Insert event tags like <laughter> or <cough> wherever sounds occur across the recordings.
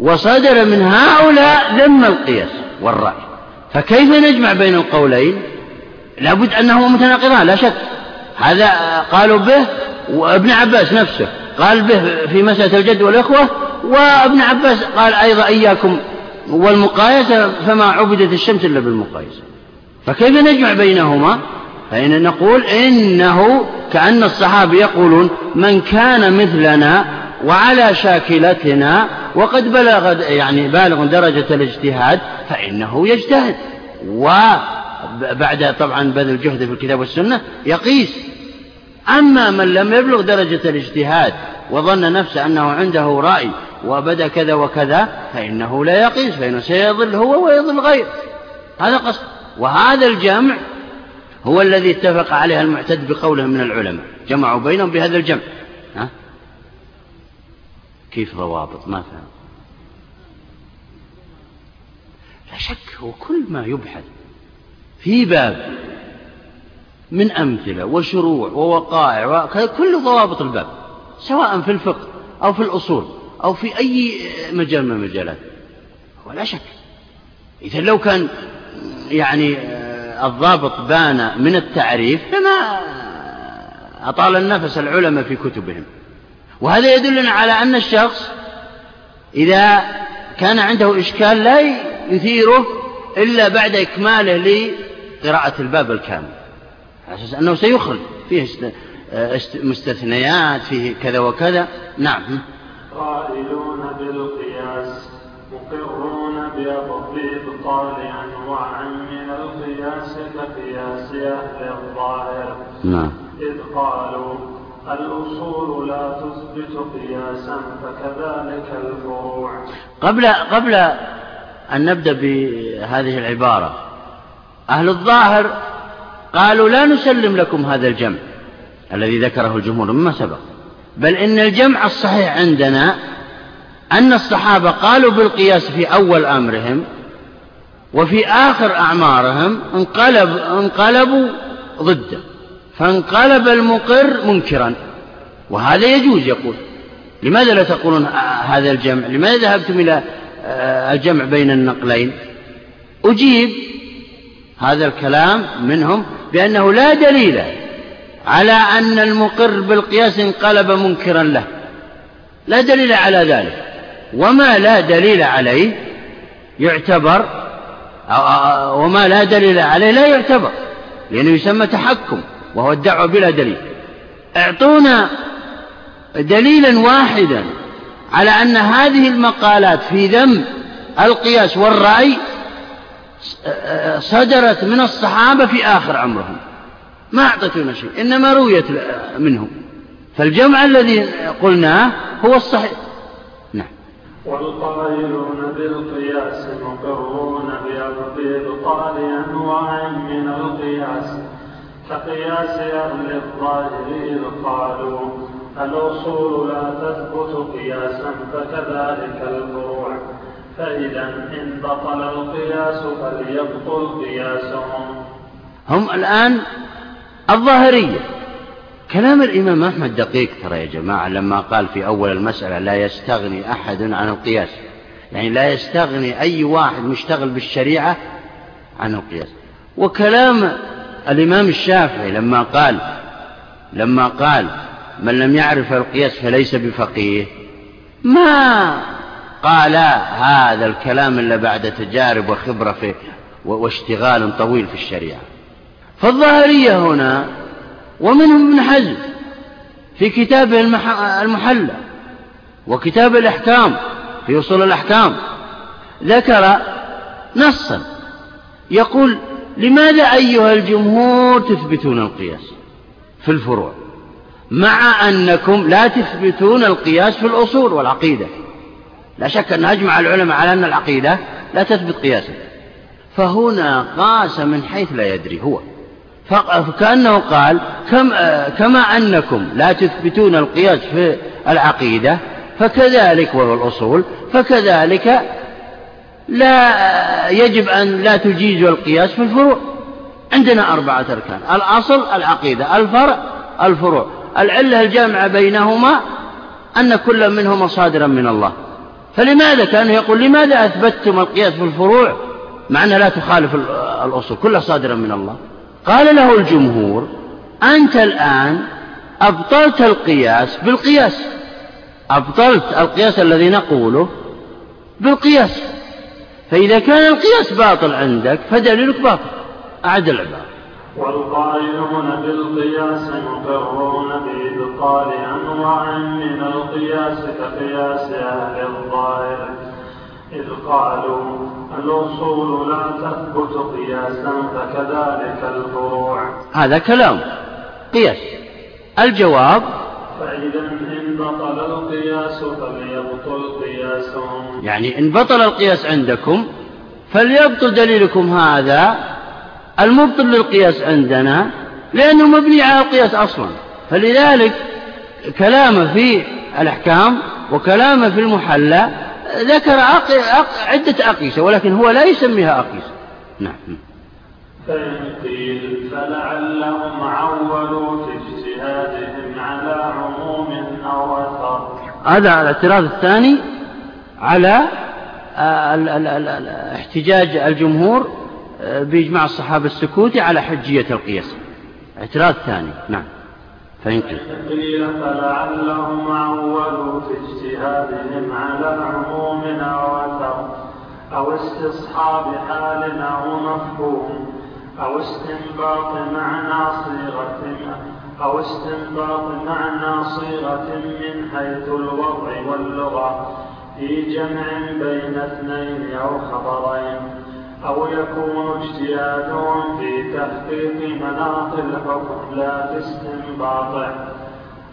وصدر من هؤلاء ذم القياس والرأي. فكيف نجمع بين القولين؟ لابد أنهما متناقضان لا شك. هذا قالوا به وابن عباس نفسه قال به في مسألة الجد والإخوة وابن عباس قال أيضا إياكم والمقايسة فما عبدت الشمس إلا بالمقايسة. فكيف نجمع بينهما؟ فإن نقول إنه كأن الصحابة يقولون من كان مثلنا وعلى شاكلتنا وقد بلغ يعني بالغ درجة الاجتهاد فإنه يجتهد. وبعد طبعا بذل جهده في الكتاب والسنة يقيس. أما من لم يبلغ درجة الاجتهاد وظن نفسه أنه عنده رأي وبدأ كذا وكذا فإنه لا يقيس فإنه سيضل هو ويضل غيره هذا قصد. وهذا الجمع هو الذي اتفق عليه المعتد بقوله من العلماء. جمعوا بينهم بهذا الجمع. ها؟ كيف ضوابط؟ ما فهم. لا شك هو كل ما يبحث في باب من أمثلة وشروع ووقائع كل ضوابط الباب سواء في الفقه أو في الأصول أو في أي مجال من المجالات. ولا شك. إذا لو كان يعني الضابط بان من التعريف لما أطال النفس العلماء في كتبهم. وهذا يدلنا على أن الشخص إذا كان عنده إشكال لا يثيره إلا بعد إكماله لقراءة الباب الكامل. على أساس أنه سيخرج. فيه مستثنيات فيه كذا وكذا. نعم. قائلون بالقياس مقرون بإبطال أنواع من القياس كقياس أهل الظاهر. نعم. إذ قالوا الأصول لا تثبت قياسا فكذلك الفروع. قبل قبل أن نبدأ بهذه العبارة أهل الظاهر قالوا لا نسلم لكم هذا الجمع الذي ذكره الجمهور مما سبق. بل إن الجمع الصحيح عندنا أن الصحابة قالوا بالقياس في أول أمرهم وفي آخر أعمارهم انقلب انقلبوا ضده. فانقلب المقر منكرا. وهذا يجوز يقول. لماذا لا تقولون هذا الجمع؟ لماذا ذهبتم إلى آه، الجمع بين النقلين؟ أجيب هذا الكلام منهم بأنه لا دليل على أن المقر بالقياس انقلب منكرا له. لا دليل على ذلك. وما لا دليل عليه يعتبر وما لا دليل عليه لا يعتبر لأنه يسمى تحكم. وهو الدعوة بلا دليل. اعطونا دليلا واحدا على أن هذه المقالات في ذم القياس والرأي صدرت من الصحابة في آخر عمرهم ما أعطتنا شيء إنما رويت منهم. فالجمع الذي قلناه هو الصحيح. نعم. والقائلون بالقياس مقرون بإبطال أنواع من القياس. كقياس أهل الظاهر إذ قالوا الأصول لا تثبت قياسا فكذلك الفروع. فإذا إن بطل القياس فليبطل قياسهم. هم الآن الظاهرية. كلام الإمام أحمد دقيق ترى يا جماعة لما قال في أول المسألة لا يستغني أحد عن القياس. يعني لا يستغني أي واحد مشتغل بالشريعة عن القياس. وكلام الإمام الشافعي لما قال لما قال من لم يعرف القياس فليس بفقيه. ما؟ قال هذا الكلام إلا بعد تجارب وخبرة في واشتغال طويل في الشريعة. فالظاهرية هنا ومنهم ابن حزم في كتابه المحلى وكتاب الأحكام في أصول الأحكام ذكر نصا. يقول لماذا أيها الجمهور تثبتون القياس في الفروع؟ مع أنكم لا تثبتون القياس في الأصول والعقيدة. لا شك أن أجمع العلماء على أن العقيدة لا تثبت قياسا. فهنا قاس من حيث لا يدري هو. فكأنه قال كم كما أنكم لا تثبتون القياس في العقيدة فكذلك وهو الأصول فكذلك لا يجب أن لا تجيزوا القياس في الفروع. عندنا أربعة أركان. الأصل العقيدة. الفرع الفروع. العلة الجامعة بينهما أن كل منهما صادرا من الله. فلماذا كانه يقول لماذا أثبتتم القياس في الفروع؟ مع أنها لا تخالف الأصول كلها صادرة من الله. قال له الجمهور أنت الآن أبطلت القياس بالقياس. أبطلت القياس الذي نقوله بالقياس. فإذا كان القياس باطل عندك فدليلك باطل. أعد العبارة. والقائلون بالقياس مقرون بإبطال أنواع من القياس كقياس أهل الظاهر. إذ قالوا الأصول لا تثبت قياسا فكذلك الفروع. هذا كلام. قياس. الجواب فإذا إن بطل القياس فليبطل قياسهم يعني إن بطل القياس عندكم فليبطل دليلكم هذا المبطل للقياس عندنا لأنه مبني على القياس أصلا. فلذلك كلامه في الأحكام وكلامه في المحلى ذكر عدة أقيسة ولكن هو لا يسميها أقيسة. نعم. فإن قيل فلعلهم عولوا في اجتهادهم. على عموم أو أثر هذا الاعتراض الثاني على احتجاج الجمهور بإجماع الصحابة السكوتي على حجية القياس. اعتراض ثاني. نعم. قيل. فلعلهم عولوا في اجتهادهم على عموم أو أثر أو استصحاب حال أو مفهوم أو استنباط معنى صيغة. أو استنباط معنى صيغة من حيث الوضع واللغة في جمع بين اثنين أو خبرين أو يكون اجتهادهم في تحقيق مناط الحكم لا في استنباطه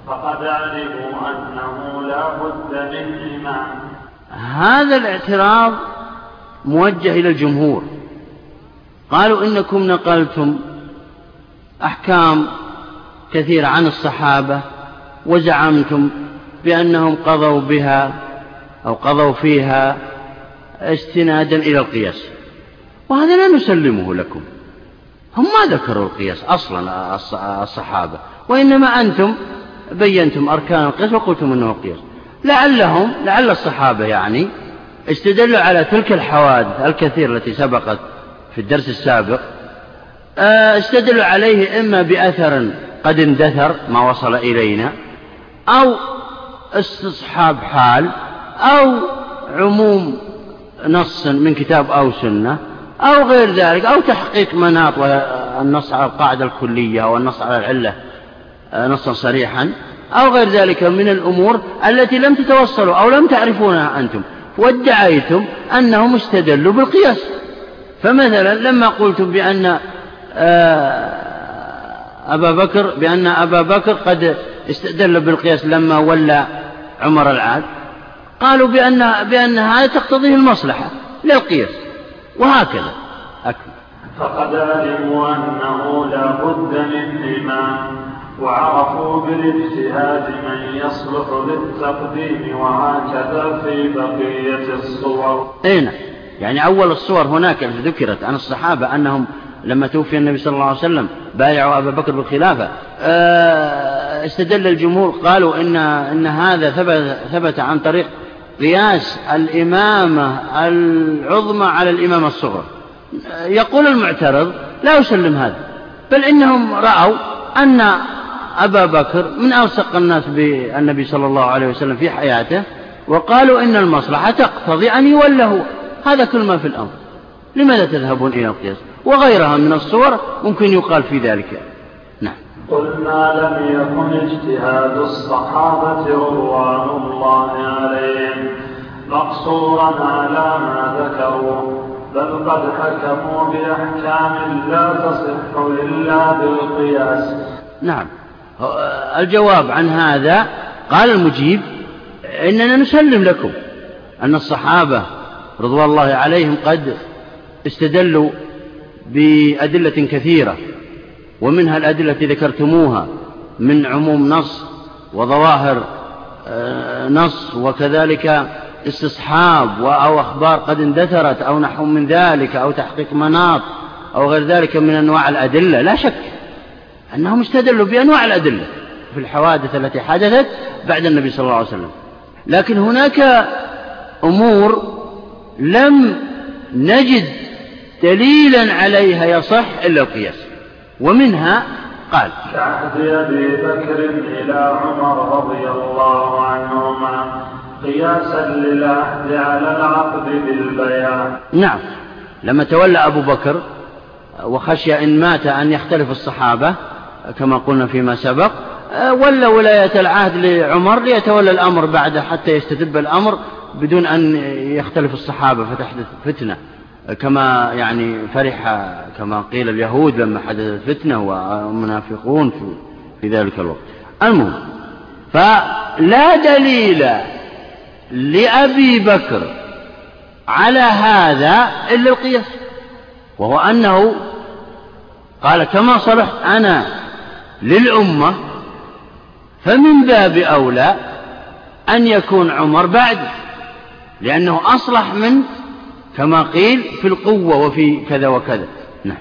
فقد علموا أنه لا بد من إمام هذا الاعتراض موجه إلى الجمهور. قالوا إنكم نقلتم أحكام كثيرة عن الصحابة وزعمتم بأنهم قضوا بها أو قضوا فيها استنادا إلى القياس. وهذا لا نسلمه لكم. هم ما ذكروا القياس أصلا الصحابة. وإنما أنتم بينتم أركان القياس وقلتم أنه القياس لعلهم لعل الصحابة يعني استدلوا على تلك الحوادث الكثيرة التي سبقت في الدرس السابق آه، استدلوا عليه إما بأثر قد اندثر ما وصل إلينا أو استصحاب حال أو عموم نص من كتاب أو سنة أو غير ذلك أو تحقيق مناط النص على القاعدة الكلية أو النص على العلة آه، نصا صريحا أو غير ذلك من الأمور التي لم تتوصلوا أو لم تعرفونها أنتم وادعيتم أنهم استدلوا بالقياس. فمثلا لما قلتم بأن آه، أبا بكر بأن أبا بكر قد استدل بالقياس لما ولى عمر العاد. قالوا بأن بأن هذا تقتضيه المصلحة للقياس وهكذا. أكمل. فقد علموا أنه لا بد من إمام وعرفوا بالاجتهاد من يصلح للتقديم وهكذا في بقية الصور. أين نعم. يعني أول الصور هناك ذكرت عن الصحابة أنهم لما توفي النبي صلى الله عليه وسلم بايعوا أبا بكر بالخلافة. آه، استدل الجمهور قالوا إن, إن هذا ثبت, ثبت عن طريق قياس الإمامة العظمى على الإمامة الصغرى. يقول المعترض لا أسلم هذا بل إنهم رأوا أن أبا بكر من أوثق الناس بالنبي صلى الله عليه وسلم في حياته وقالوا إن المصلحة تقتضي أن يوله هذا كل ما في الأمر. لماذا تذهبون إلى القياس؟ وغيرها من الصور ممكن يقال في ذلك. نعم. قلنا لم يكن اجتهاد الصحابة رضوان الله عليهم. مقصورا على ما ذكروا بل قد حكموا بأحكام لا تصح إلا بالقياس. نعم. الجواب عن هذا قال المجيب إننا نسلم لكم أن الصحابة رضوان الله عليهم قد استدلوا بأدلة كثيرة ومنها الأدلة التي ذكرتموها من عموم نص وظواهر آه، نص وكذلك استصحاب أو أخبار قد اندثرت أو نحو من ذلك أو تحقيق مناط أو غير ذلك من أنواع الأدلة. لا شك أنهم استدلوا بأنواع الأدلة في الحوادث التي حدثت بعد النبي صلى الله عليه وسلم. لكن هناك أمور لم نجد دليلا عليها يصح إلا القياس. ومنها قال كعهد أبي بكر إلى عمر رضي الله عنهما قياسا للعهد على العقد بالبيان نعم لما تولى أبو بكر وخشي إن مات أن يختلف الصحابة كما قلنا فيما سبق ولا ولاية العهد لعمر ليتولى الأمر بعده حتى يستتب الأمر بدون أن يختلف الصحابة فتحدث فتنة. كما يعني فرح كما قيل اليهود لما حدثت فتنة والمنافقون في, في ذلك الوقت. المهم فلا دليل لأبي بكر على هذا إلا القياس وهو أنه قال كما صلحت أنا للأمة فمن باب أولى أن يكون عمر بعد لأنه أصلح من كما قيل في القوة وفي كذا وكذا. نعم.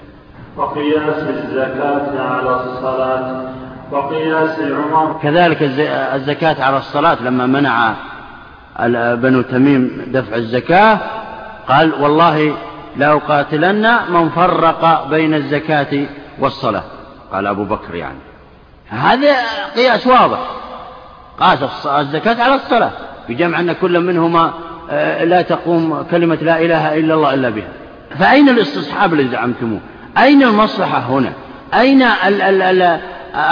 وقياس الزكاة على الصلاة. وقياس عمر كذلك الزكاة على الصلاة. لما منع بنو تميم دفع الزكاة قال والله لأقاتلن من فرق بين الزكاة والصلاة. قال أبو بكر يعني. هذا قياس واضح. قاس الزكاة على الصلاة. بجمع أن كل منهما لا تقوم كلمة لا إله إلا الله إلا بها. فأين الاستصحاب الذي زعمتموه؟ أين المصلحة هنا؟ أين ال ال ال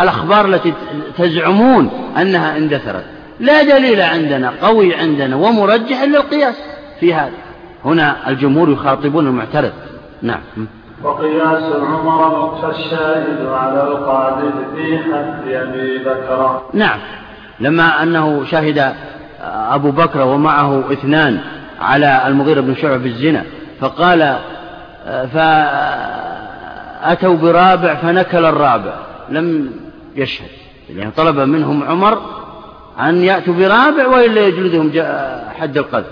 الأخبار التي تزعمون أنها اندثرت؟ لا دليل عندنا قوي عندنا ومرجح إلا القياس في هذا. هنا الجمهور يخاطبون المعترض. نعم. وقياس عمر فالشاهد على القادر في حد أبي بكر؟ نعم. لما أنه شهد أبو بكر ومعه اثنان على المغيرة بن شعبة بالزنا فقال فأتوا برابع فنكل الرابع لم يشهد يعني طلب منهم عمر أن يأتوا برابع وإلا يجلدهم حد القذف.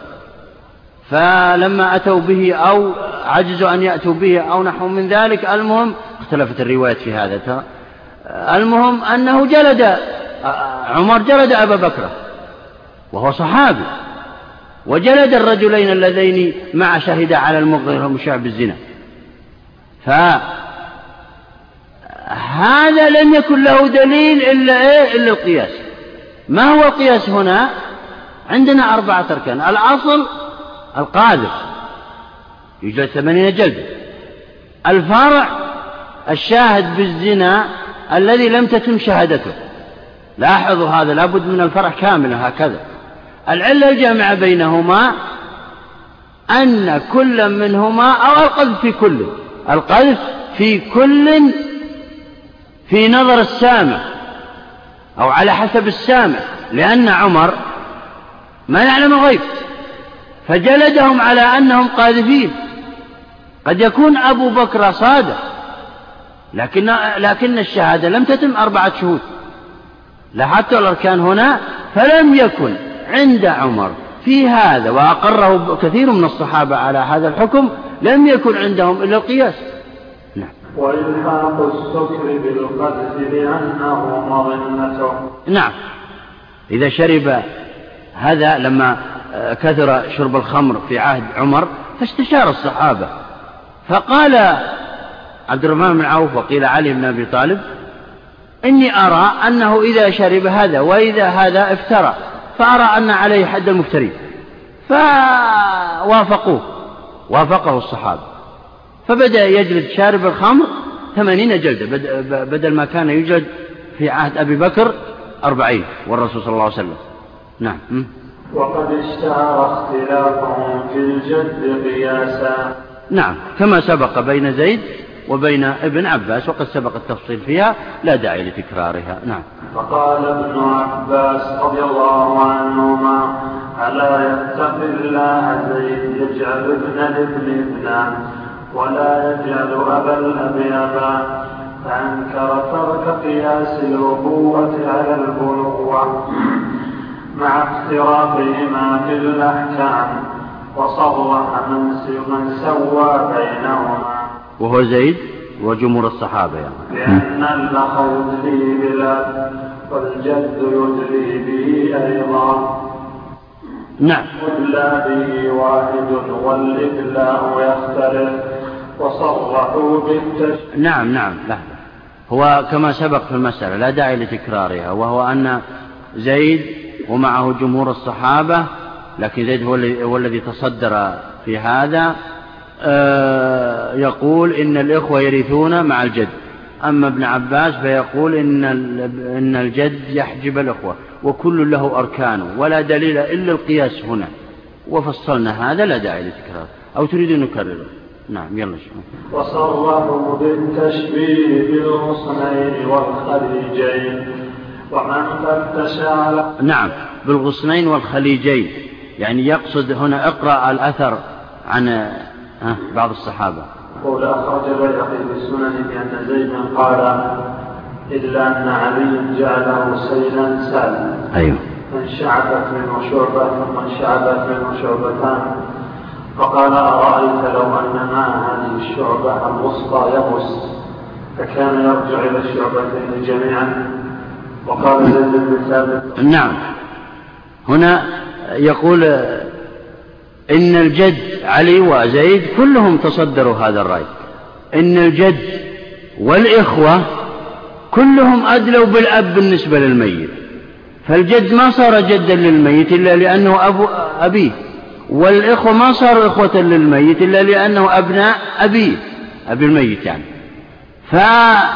فلما أتوا به أو عجزوا أن يأتوا به أو نحو من ذلك المهم اختلفت الروايات في هذا المهم أنه جلد عمر جلد أبا بكر. وهو صحابي. وجلد الرجلين اللذين مع شهدا على المغيرة من شعب الزنا فهذا لم يكن له دليل إلا إيه؟ إلا القياس. ما هو القياس هنا؟ عندنا أربعة أركان. الأصل القاذف يجلد ثمانين جلدة الفرع الشاهد بالزنا الذي لم تتم شهادته. لاحظوا هذا لابد من الفرع كاملا هكذا. العلة الجامعة بينهما أن كل منهما أو القذف في كل القذف في كل في نظر السامع أو على حسب السامع لأن عمر ما يعلم الغيب فجلدهم على أنهم قاذفين. قد يكون أبو بكر صادق لكن لكن الشهادة لم تتم أربعة شهود. لاحظت الأركان هنا؟ فلم يكن. عند عمر في هذا وأقره كثير من الصحابة على هذا الحكم لم يكن عندهم إلا القياس. نعم. وإلحاق السكر بالقذف لأنه مظنته نعم. إذا شرب هذا لما كثر شرب الخمر في عهد عمر فاستشار الصحابة. فقال عبد الرحمن بن عوف وقيل علي بن أبي طالب إني أرى أنه إذا شرب هذا وإذا هذا افترى. فأرى أن عليه حد المفتري فوافقوه. وافقه الصحابة. فبدأ يجلد شارب الخمر ثمانين جلدة. بدل ما كان يجلد في عهد أبي بكر أربعين والرسول صلى الله عليه وسلم. نعم. وقد اشتهر اختلافهم في الجد قياسا. نعم. كما سبق بين زيد وبين ابن عباس وقد سبق التفصيل فيها لا داعي لتكرارها. نعم. فقال ابن عباس رضي الله عنهما ألا يتقي الله زيد يجعل ابن الابن ابنا ولا يجعل أبا الأب أبا؟ فأنكر ترك قياس الأبوة على البنوة مع افتراقهما في الأحكام وصرح من سوى بينهما. وهو زيد وجمهور الصحابة يعني. لأن الأخ يدلي بلا والجد يدلي به أيضا. نعم. إلا به واحد والإدلاء يختلف. وصرحوا بالتشبيه. نعم نعم لا. هو كما سبق في المسألة لا داعي لتكرارها. وهو أن زيد ومعه جمهور الصحابة لكن زيد هو الذي تصدر في هذا. يقول إن الإخوة يرثون مع الجد. أما ابن عباس فيقول إن إن الجد يحجب الإخوة وكل له أركانه ولا دليل إلا القياس هنا. وفصلنا هذا لا داعي لتكرار. أو تريد أن نكرره؟ نعم يلا شو وصرحوا بالتشبيه بالغصنين والخليجين. ومن فتش على نعم بالغصنين والخليجين. يعني يقصد هنا اقرأ الأثر عن بعض الصحابة. قول أخرج البيهقي في السنن بأن زيدا قال إلا أن علي جعله سيلا سالا أيوه. فانشعبت منه شعبة ثم انشعبت منه شعبتان. فقال أرأيت لو أن ماء هذه الشعبة الوسطى يبس فكان يرجع إلى الشعبتين جميعا. وقال زيد بن ثابت نعم. هنا يقول إن الجد علي وزيد كلهم تصدروا هذا الرأي. إن الجد والإخوة كلهم أدلوا بالأب بالنسبة للميت. فالجد ما صار جدا للميت إلا لأنه أبو أبيه. والإخوة ما صاروا إخوة للميت إلا لأنه أبناء أبيه أبي الميت يعني. فهذا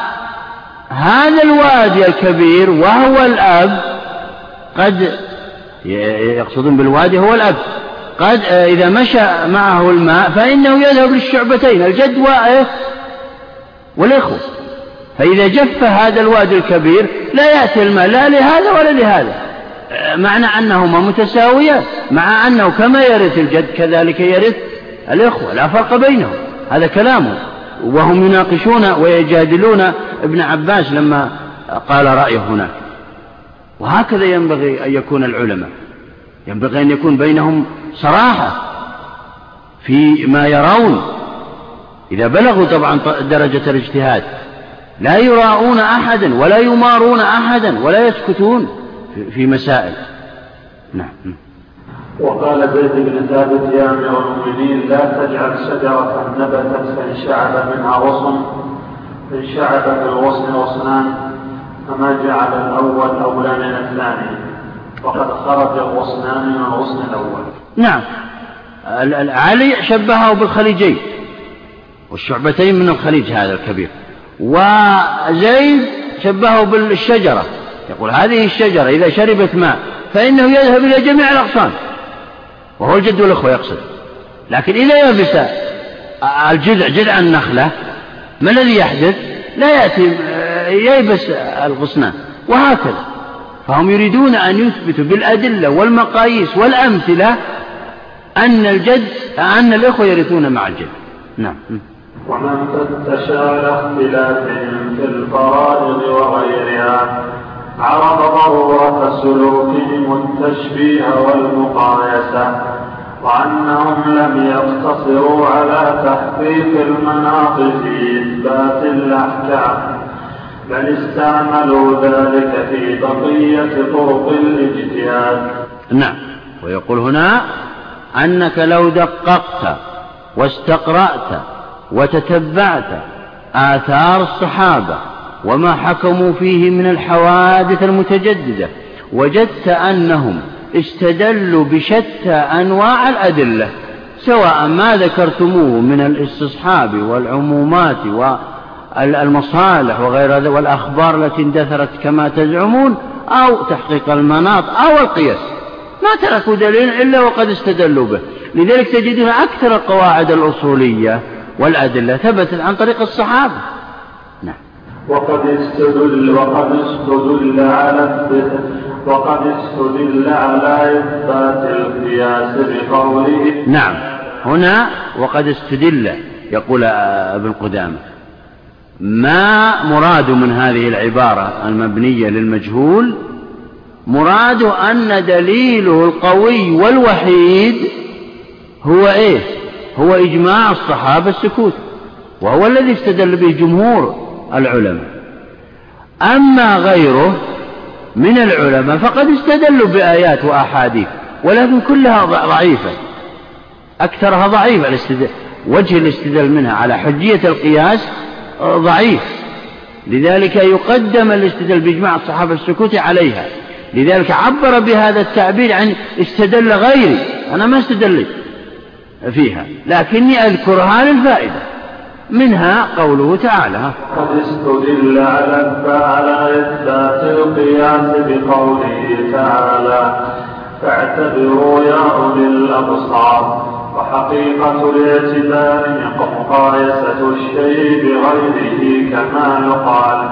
الوادي الكبير وهو الأب قد يقصدون بالوادي هو الأب. قد إذا مشى معه الماء فإنه يذهب للشعبتين الجد والإخوة. فإذا جف هذا الوادي الكبير لا يأتي الماء لا لهذا ولا لهذا. معنى أنهما متساويان مع أنه كما يرث الجد كذلك يرث الإخوة لا فرق بينهم هذا كلامه. وهم يناقشون ويجادلون ابن عباس لما قال رأيه هناك. وهكذا ينبغي أن يكون العلماء. ينبغي أن يكون بينهم صراحة في ما يرون. إذا بلغوا طبعا درجة الاجتهاد لا يراءون أحدا ولا يمارون أحدا ولا يسكتون في مسائل. نعم. وقال زيد بن ثابت يا أمير المؤمنين لا تجعل شجرة نبتت فانشعب منها غصن انشعب في الغصن غصنان فما جعل الأول اولى من الثاني. وقد خرج الغصنان من الغصن الأول. نعم. علي شبهه بالخليجين والشعبتين من الخليج هذا الكبير. وزيد شبهه بالشجرة. يقول هذه الشجرة إذا شربت ماء فإنه يذهب إلى جميع الأغصان وهو الجد والأخوة يقصد. لكن إذا يبس الجذع جذع النخلة ما الذي يحدث؟ لا يأتي ييبس الغصنان. وهكذا. فهم يريدون أن يثبتوا بالأدلة والمقاييس والأمثلة أن الجد أن الإخوة يرثون مع الجد. نعم. ومن على اختلافهم في الفرائض وغيرها عرف ضرورة سلوكهم التشبيه والمقايسة وأنهم لم يقتصروا على تحقيق المناط في إثبات الأحكام. بل استعملوا ذلك في بقية طرق الاجتهاد. نعم. ويقول هنا أنك لو دققت واستقرأت وتتبعت آثار الصحابة وما حكموا فيه من الحوادث المتجددة وجدت أنهم استدلوا بشتى أنواع الأدلة سواء ما ذكرتموه من الاستصحاب والعمومات والمصالح وغير ذلك والأخبار التي اندثرت كما تزعمون أو تحقيق المناط أو القياس. ما تركوا دليل إلا وقد استدلوا به. لذلك تجدون أكثر القواعد الأصولية والأدلة ثبتت عن طريق الصحابة. نعم. وقد استدل وقد استدل على وقد استدل على إثبات القياس بقوله نعم. هنا وقد استدل يقول ابن قدامة ما مراد من هذه العبارة المبنية للمجهول؟ مراد أن دليله القوي والوحيد هو إيه؟ هو إجماع الصحابة السكوت وهو الذي استدل به جمهور العلماء. أما غيره من العلماء فقد استدلوا بآيات وأحاديث ولكن كلها ضعيفة. أكثرها ضعيفة الاستدلال وجه الاستدلال منها على حجية القياس ضعيف. لذلك يقدم الاستدلال بإجماع الصحابة السكوت عليها. لذلك عبر بهذا التعبير عن استدل غيري. أنا ما استدلت فيها لكني أذكرها للفائدة منها قوله تعالى قد استدل على على إثبات القياس بقوله تعالى فاعتبروا يا أولي الأبصار وحقيقة الاعتبار مقايسة الشيء بغيره كما يقال.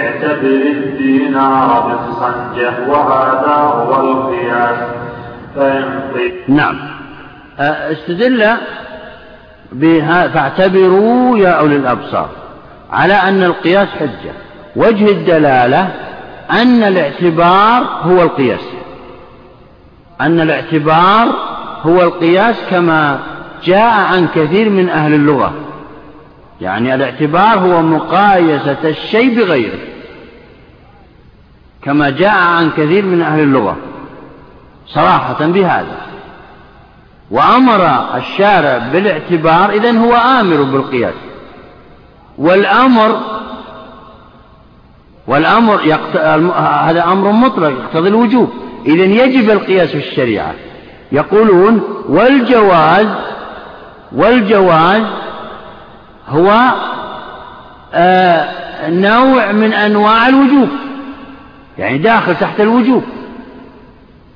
اعتبر الدينار بالصنجة وهذا هو القياس. نعم. استدل بها فاعتبروا يا أولي الأبصار على أن القياس حجة. وجه الدلالة أن الاعتبار هو القياس. أن الاعتبار هو القياس كما جاء عن كثير من أهل اللغة. يعني الاعتبار هو مقايسة الشيء بغيره كما جاء عن كثير من أهل اللغة صراحة بهذا. وأمر الشارع بالاعتبار إذن هو آمر بالقياس. والأمر والأمر يقت... هذا أمر مطلق يقتضي الوجوب. إذن يجب القياس في الشريعة. يقولون والجواز والجواز هو آه نوع من أنواع الوجوب يعني داخل تحت الوجوب.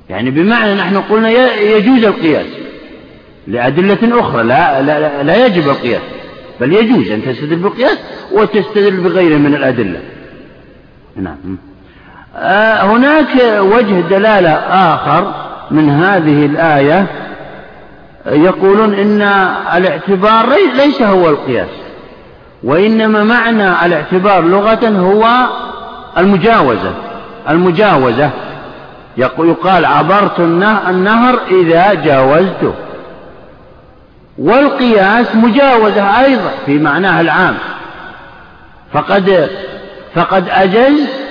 يعني بمعنى نحن قلنا يجوز القياس لأدلة أخرى لا, لا, لا يجب القياس بل يجوز أن تستدل بالقياس وتستدل بغيره من الأدلة. نعم. آه هناك وجه دلالة آخر من هذه الآية يقولون إن الاعتبار ليس هو القياس وإنما معنى الاعتبار لغة هو المجاوزة المجاوزة. يقال عبرت النهر إذا جاوزته والقياس مجاوزة أيضا في معناه العام. فقد فقد أجز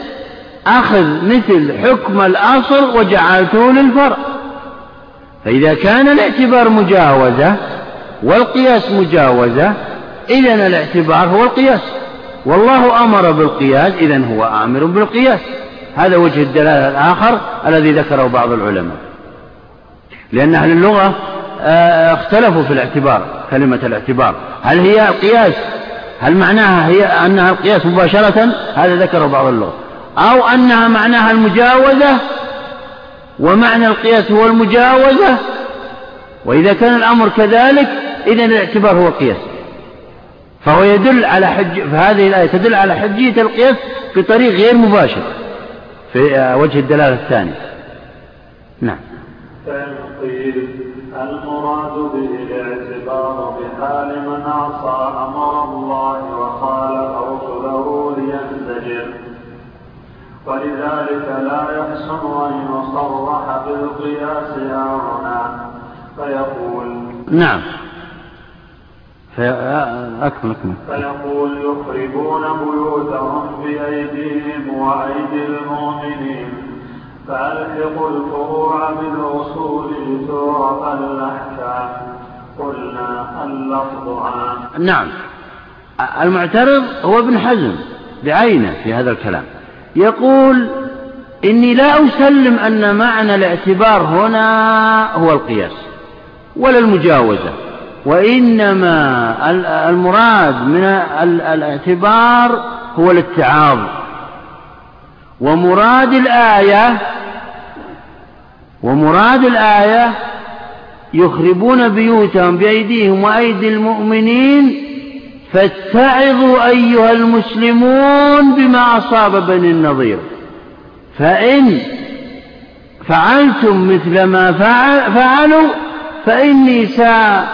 أخذ مثل حكم الأصل وجعلته للفرع. فإذا كان الاعتبار مجاوزة والقياس مجاوزة إذا الاعتبار هو القياس. والله أمر بالقياس إذا هو آمر بالقياس. هذا وجه الدلالة الآخر الذي ذكره بعض العلماء. لأن أهل اللغة آه، اختلفوا في الاعتبار كلمة الاعتبار. هل هي القياس هل معناها هي أنها القياس مباشرة؟ هذا ذكره بعض اللغة. أو أنها معناها المجاوزة ومعنى القياس هو المجاوزة وإذا كان الأمر كذلك إذا الاعتبار هو القياس فهو يدل على حج فهذه الآية تدل على حجية القياس بطريق غير مباشر في وجه الدلالة الثاني نعم. فإن قيل المراد به الاعتبار بحال من عصى أمر الله وخالف رسله لينزجر. ولذلك لا يحسن أن يصرح بالقياس هنا فيقول نعم. أكمل أكمل. فيقول يخربون بيوتهم بأيديهم وأيدي المؤمنين. فألحقوا الفروع بالأصول لتعرف الأحكام. قلنا اللفظ عام. نعم. المعترض هو ابن حزم بعينه في هذا الكلام. يقول إني لا أسلم أن معنى الاعتبار هنا هو القياس ولا المجاوزة وإنما المراد من الاعتبار هو الاتعاظ. ومراد الآية ومراد الآية يخربون بيوتهم بأيديهم وأيدي المؤمنين فاتعظوا أيها المسلمون بما أصاب بني النضير. فإن فعلتم مثل ما فعل فعلوا فإني سأعذبكم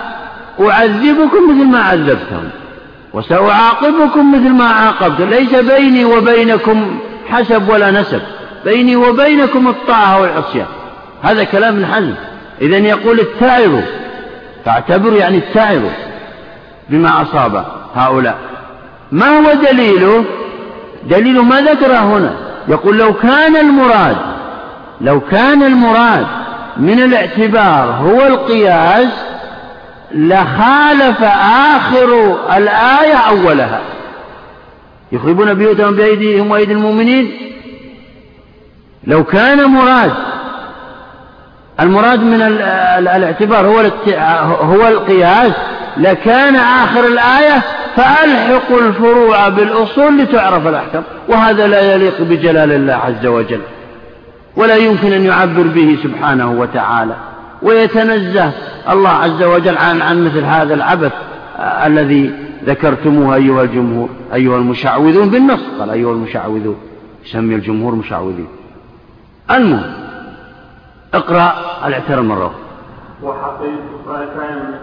مثل ما عذبتهم وسأعاقبكم مثل ما عاقبتم ليس بيني وبينكم حسب ولا نسب بيني وبينكم الطاعة والعصيان. هذا كلام ابن حزم إذا يقول اتعظوا فاعتبروا يعني اتعظوا بما أصاب. هؤلاء. ما هو دليله دليل ما ذكره هنا. يقول لو كان المراد لو كان المراد من الاعتبار هو القياس لخالف آخر الآية أولها. يخربون بيوتهم بأيديهم وأيدي المؤمنين. لو كان مراد المراد من الاعتبار هو هو القياس لكان آخر الآية فألحقوا الفروع بالأصول لتعرف الأحكام وهذا لا يليق بجلال الله عز وجل ولا يمكن أن يعبر به سبحانه وتعالى ويتنزه الله عز وجل عن عن مثل هذا العبث الذي ذكرتموه أيها الجمهور أيها المشعوذون بالنص قال أيها المشعوذون يسمي الجمهور مشعوذين. المهم اقرأ الاعتراف مرة وحقيقة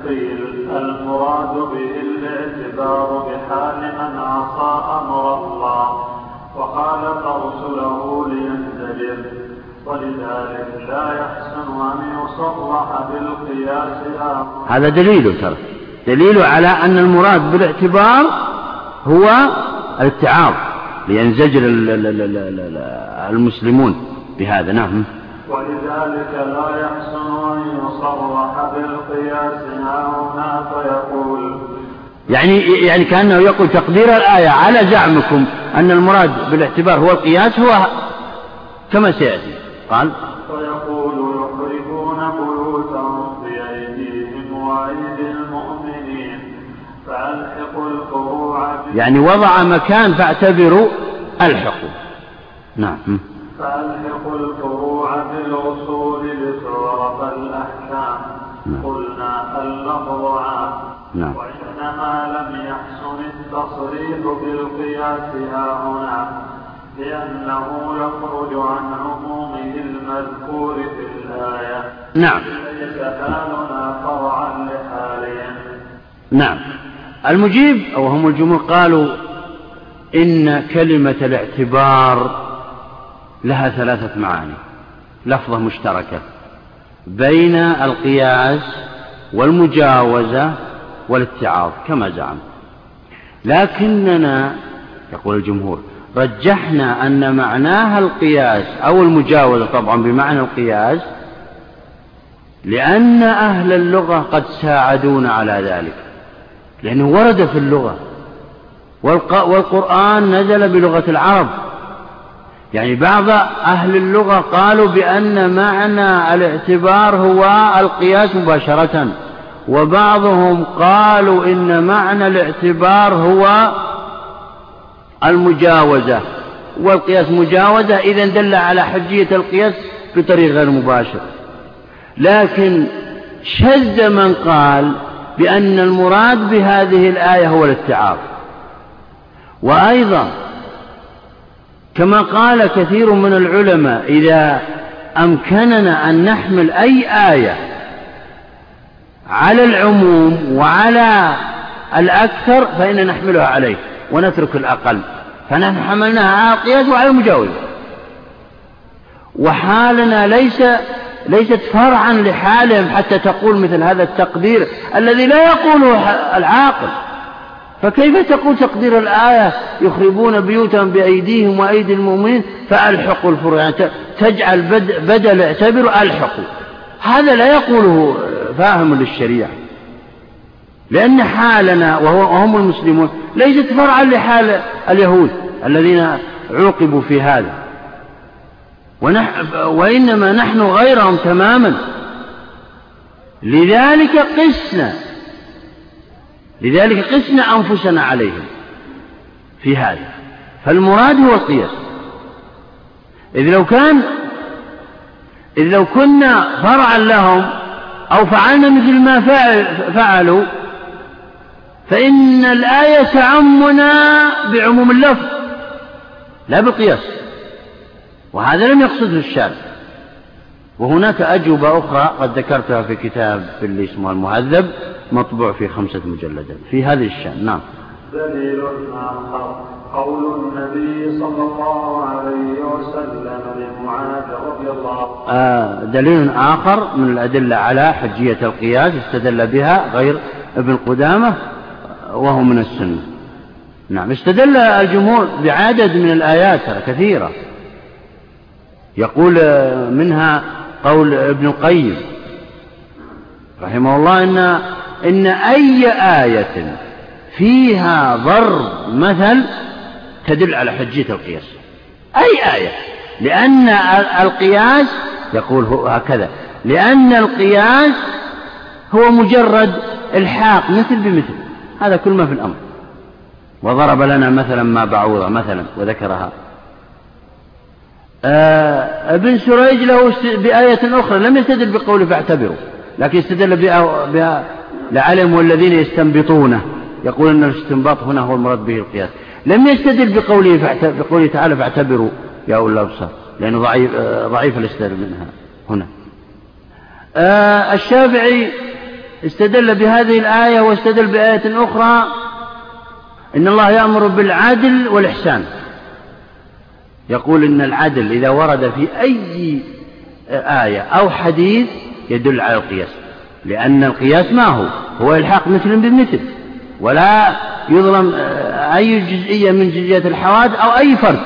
قيل المراد به الاعتبار بحال من عصى أمر الله وخالف رسله لينزجر ولذلك لا يحسن أن يصرح بالقياس هذا دليل ترى. دليل على أن المراد بالاعتبار هو الاتعاظ لينزجر المسلمون بهذا. نعم. ولذلك لا يحسن أن يصرح بالقياس هنا فيقول. يعني يعني كأنه يقول تقدير الآية على زعمكم أن المراد بالاعتبار هو القياس هو كما سيأتي. قال فيقول يخرجون بيوتهم بأيديهم وأيدي المؤمنين فألحقوا الفروع يعني وضع مكان فاعتبروا ألحقوا. نعم. فألحقوا الفروع بالأصول لتعرف الأحكام. قلنا اللفظ نعم. وإنما لم يحسن التصريح بالقياس ها هنا لأنه يخرج عن عمومه المذكور في الآية نعم ليس حالنا فرعا لحالهم نعم المجيب أو هم الجمهور قالوا إن كلمة الاعتبار لها ثلاثة معاني. لفظة مشتركة. بين القياس والمجاوزة والاتعاظ كما زعم. لكننا يقول الجمهور رجحنا أن معناها القياس أو المجاوزة طبعا بمعنى القياس لأن أهل اللغة قد ساعدونا على ذلك. لأنه ورد في اللغة. والقرآن نزل بلغة العرب. يعني بعض أهل اللغة قالوا بأن معنى الاعتبار هو القياس مباشرة وبعضهم قالوا إن معنى الاعتبار هو المجاوزة والقياس مجاوزة إذا دل على حجية القياس بطريق غير مباشر. لكن شذ من قال بأن المراد بهذه الآية هو الاتعاظ وأيضا كما قال كثير من العلماء إذا أمكننا أن نحمل أي آية على العموم وعلى الأكثر فإن نحملها عليه ونترك الأقل. فنحن حملناها على القياس وعلى المجاوز. وحالنا ليس ليست فرعا لحالهم حتى تقول مثل هذا التقدير الذي لا يقوله العاقل. فكيف تقول تقدير الآية يخربون بيوتهم بأيديهم وأيدي المؤمنين فألحقوا الفروع يعني تجعل بدل اعتبروا ألحقوا. هذا لا يقوله فاهم للشريعة. لأن حالنا وهم المسلمون ليست فرعا لحال اليهود الذين عوقبوا في هذا. وإنما نحن غيرهم تماما. لذلك قسنا. لذلك قسنا أنفسنا عليهم في هذا. فالمراد هو القياس. إذ لو كان إذ لو كنا فرعا لهم أو فعلنا مثل ما فعلوا فإن الآية تعمنا بعموم اللفظ لا بالقياس وهذا لم يقصده الشارع. وهناك أجوبة أخرى قد ذكرتها في كتاب اللي اسمه المهذب مطبوع في خمسة مجلدات. في هذه الشأن نعم. دليل آخر. قول النبي صلى الله عليه وسلم لمعاذ رضي الله آه دليل آخر من الأدلة على حجية القياس استدل بها غير ابن قدامة وهو من السنة. نعم استدل الجمهور بعدد من الآيات كثيرة. يقول منها قول ابن القيم رحمه الله إن إن أي آية فيها ضرب مثل تدل على حجية القياس. أي آية؟ لأن القياس يقول هكذا. لأن القياس هو مجرد إلحاق مثل بمثل. هذا كل ما في الأمر. وضرب لنا مثلا ما بعوضة مثلا وذكرها. ابن سريج له بآية أخرى لم يستدل بقوله فاعتبروا لكن استدل بها لعلم والذين يستنبطونه يقول أن الاستنباط هنا هو المراد به القياس. لم يستدل بقوله, بقوله تعالى فاعتبروا يا أولي الأبصار لأنه ضعيف, آه ضعيف الاستدلال منها هنا. آه الشافعي استدل بهذه الآية واستدل بآية أخرى إن الله يأمر بالعدل والإحسان. يقول إن العدل إذا ورد في أي آية أو حديث يدل على القياس لأن القياس ما هو هو إلحاق مثل بمثل ولا يظلم أي جزئية من جزئيات الحوادث أو أي فرد.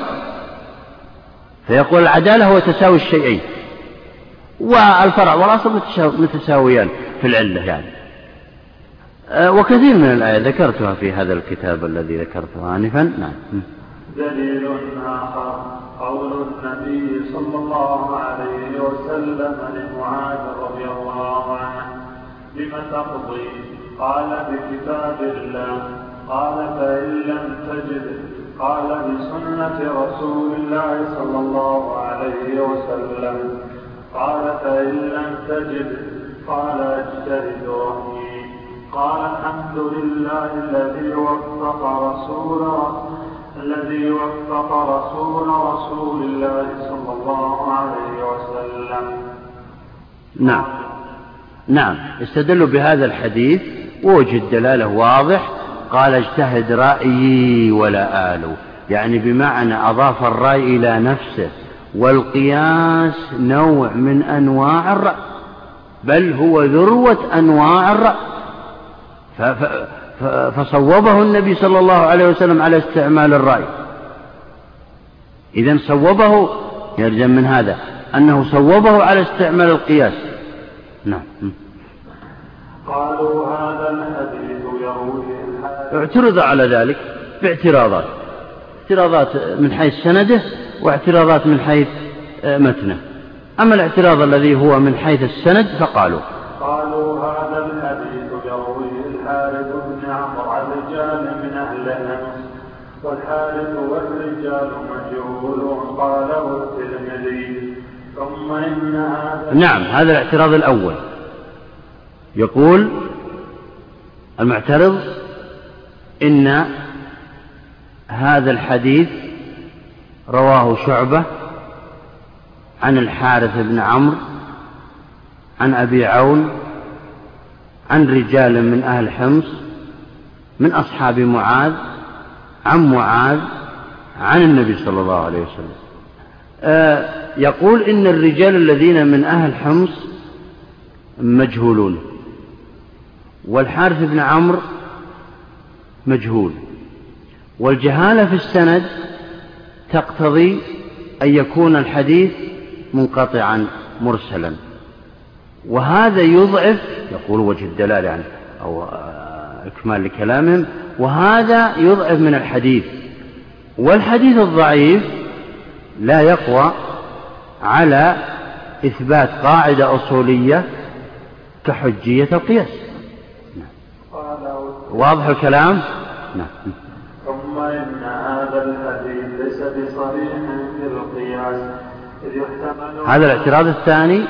فيقول العدالة هو تساوي الشيئين والفرع والأصل متساويان في العلة يعني. أه، وكثير من الآية ذكرتها في هذا الكتاب الذي ذكرته آنفا. نعم. دليل آخر. قول النبي صلى الله عليه وسلم لمعاذ رضي الله عنه. بم تقضي؟ قال بكتاب الله. قال فإن لم تجد. قال بسنة رسول الله صلى الله عليه وسلم. قال فإن لم تجد. قال اجتهد قال الحمد لله الذي وفق رسول الذي وفق رسول رسول الله صلى الله عليه وسلم. نعم. نعم. استدلوا بهذا الحديث ووجد دلالة واضح. قال اجتهد رأيي ولا آلو. يعني بمعنى أضاف الرأي إلى نفسه. والقياس نوع من أنواع الرأي بل هو ذروة أنواع الرأي. فصوبه النبي صلى الله عليه وسلم على استعمال الرأي. إذا صوبه يلزم من هذا أنه صوبه على استعمال القياس. نعم. قالوا هذا الحديث يروي اعترض على ذلك باعتراضات. اعتراضات من حيث سنده واعتراضات من حيث متنه. أما الاعتراض الذي هو من حيث السند فقالوا. قالوا والحارث والرجال مجهول قاله الترمذي. ثم إن هذا نعم هذا الاعتراض الأول. يقول المعترض إن هذا الحديث رواه شعبة عن الحارث بن عمرو عن أبي عون عن رجال من أهل حمص من أصحاب معاذ عن معاذ عن النبي صلى الله عليه وسلم. آه يقول إن الرجال الذين من أهل حمص مجهولون والحارث بن عمرو مجهول والجهالة في السند تقتضي أن يكون الحديث منقطعا مرسلا. وهذا يضعف يقول وجه الدلالة يعني أو إكمال لكلامهم وهذا يضعف من الحديث. والحديث الضعيف لا يقوى على إثبات قاعدة أصولية كحجية القياس. واضح الكلام؟ نعم. ثم إن هذا الحديث ليس بصريح في القياس إذ يحتمل هذا الاعتراض الثاني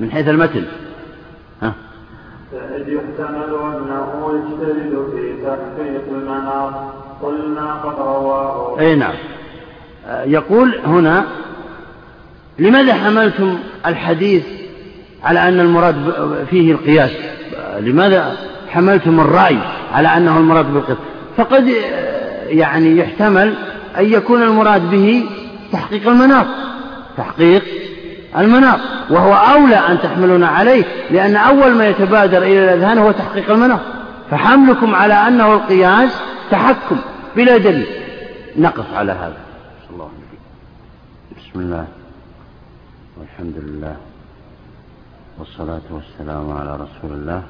من حيث المتن. ها؟ إذ يحتمل أنه يجتهد في تحقيق المناط. قلنا قد رواه أي نعم. يقول هنا لماذا حملتم الحديث على أن المراد فيه القياس؟ لماذا حملتم الرأي على أنه المراد بالقياس؟ فقد يعني يحتمل أن يكون المراد به تحقيق المناط. تحقيق المناط وهو أولى أن تحملون عليه لأن أول ما يتبادر إلى الأذهان هو تحقيق المناط. فحملكم على أنه القياس تحكم بلا دليل. نقف على هذا. الله بسم الله والحمد لله والصلاة والسلام على رسول الله.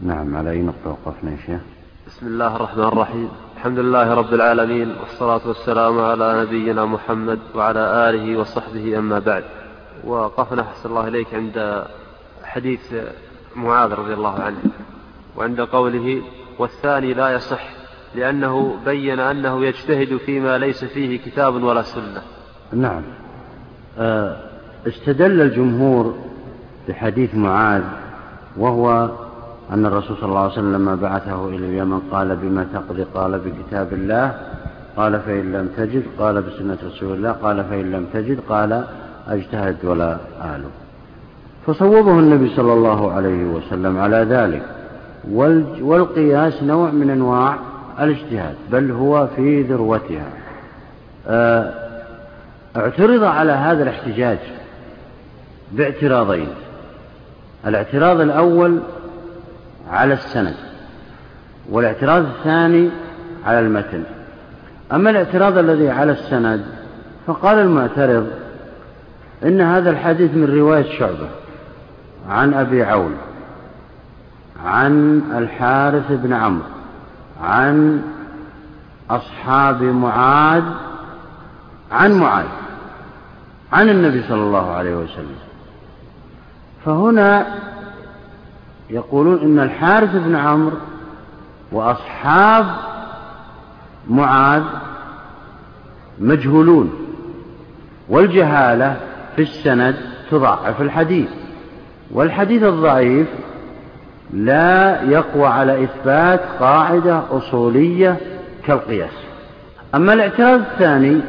نعم على أي نقطة وقفنا يا شيخ؟ بسم الله الرحمن الرحيم. الحمد لله رب العالمين والصلاة والسلام على نبينا محمد وعلى آله وصحبه أما بعد. وقفنا أحسن الله إليك عند حديث معاذ رضي الله عنه وعند قوله والثاني لا يصح لأنه بين أنه يجتهد فيما ليس فيه كتاب ولا سنة. نعم. آه، استدل الجمهور بحديث معاذ وهو أن الرسول صلى الله عليه وسلم لما بعثه إلى اليمن قال بما تقضي؟ قال بكتاب الله. قال فإن لم تجد؟ قال بسنة رسول الله. قال فإن لم تجد؟ قال أجتهد ولا آل. فصوبه النبي صلى الله عليه وسلم على ذلك. والقياس نوع من أنواع الاجتهاد بل هو في ذروتها. آه، اعترض على هذا الاحتجاج باعتراضين. الاعتراض الأول على السند والاعتراض الثاني على المتن. أما الاعتراض الذي على السند فقال المعترض إن هذا الحديث من رواية شعبة عن أبي عون عن الحارث بن عمرو عن أصحاب معاذ عن معاذ عن النبي صلى الله عليه وسلم. فهنا يقولون إن الحارث بن عمرو وأصحاب معاذ مجهولون والجهالة في السند تضعف الحديث والحديث الضعيف لا يقوى على إثبات قاعدة أصولية كالقياس. أما الاعتراض الثاني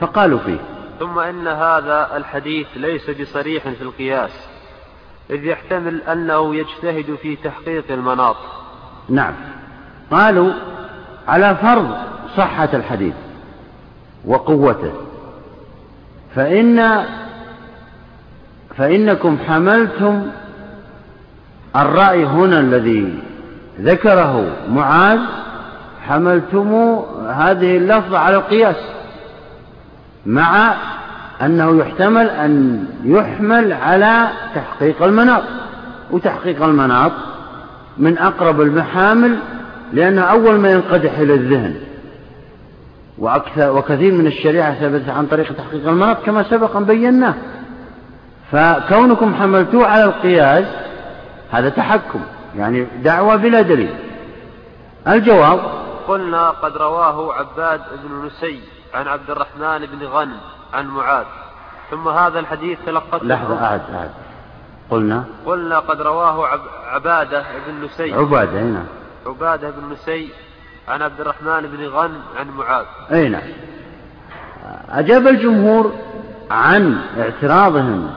فقالوا فيه ثم إن هذا الحديث ليس بصريح في القياس. إذ يحتمل أنه يجتهد في تحقيق المناط. نعم. قالوا على فرض صحة الحديث وقوته. فإن فإنكم حملتم الرأي هنا الذي ذكره معاذ حملتم هذه اللفظة على القياس مع أنه يحتمل أن يحمل على تحقيق المناط. وتحقيق المناط من أقرب المحامل لأنه أول ما ينقدح إلى الذهن. وأكثر وكثير من الشريعة ثبتت عن طريق تحقيق المناط كما سبق أن بيناه. فكونكم حملتوه على القياس هذا تحكم يعني دعوة بلا دليل. الجواب؟ قلنا قد رواه عباد بن نسي عن عبد الرحمن بن غنم. عن معاذ. ثم هذا الحديث تلقته لحظة أعد أعد قلنا؟ قلنا قد رواه عب عبادة بن نسي. عبادة أي نعم. عبادة بن نسي عن عبد الرحمن بن غنم عن معاذ. أي نعم. أجاب الجمهور عن اعتراضهم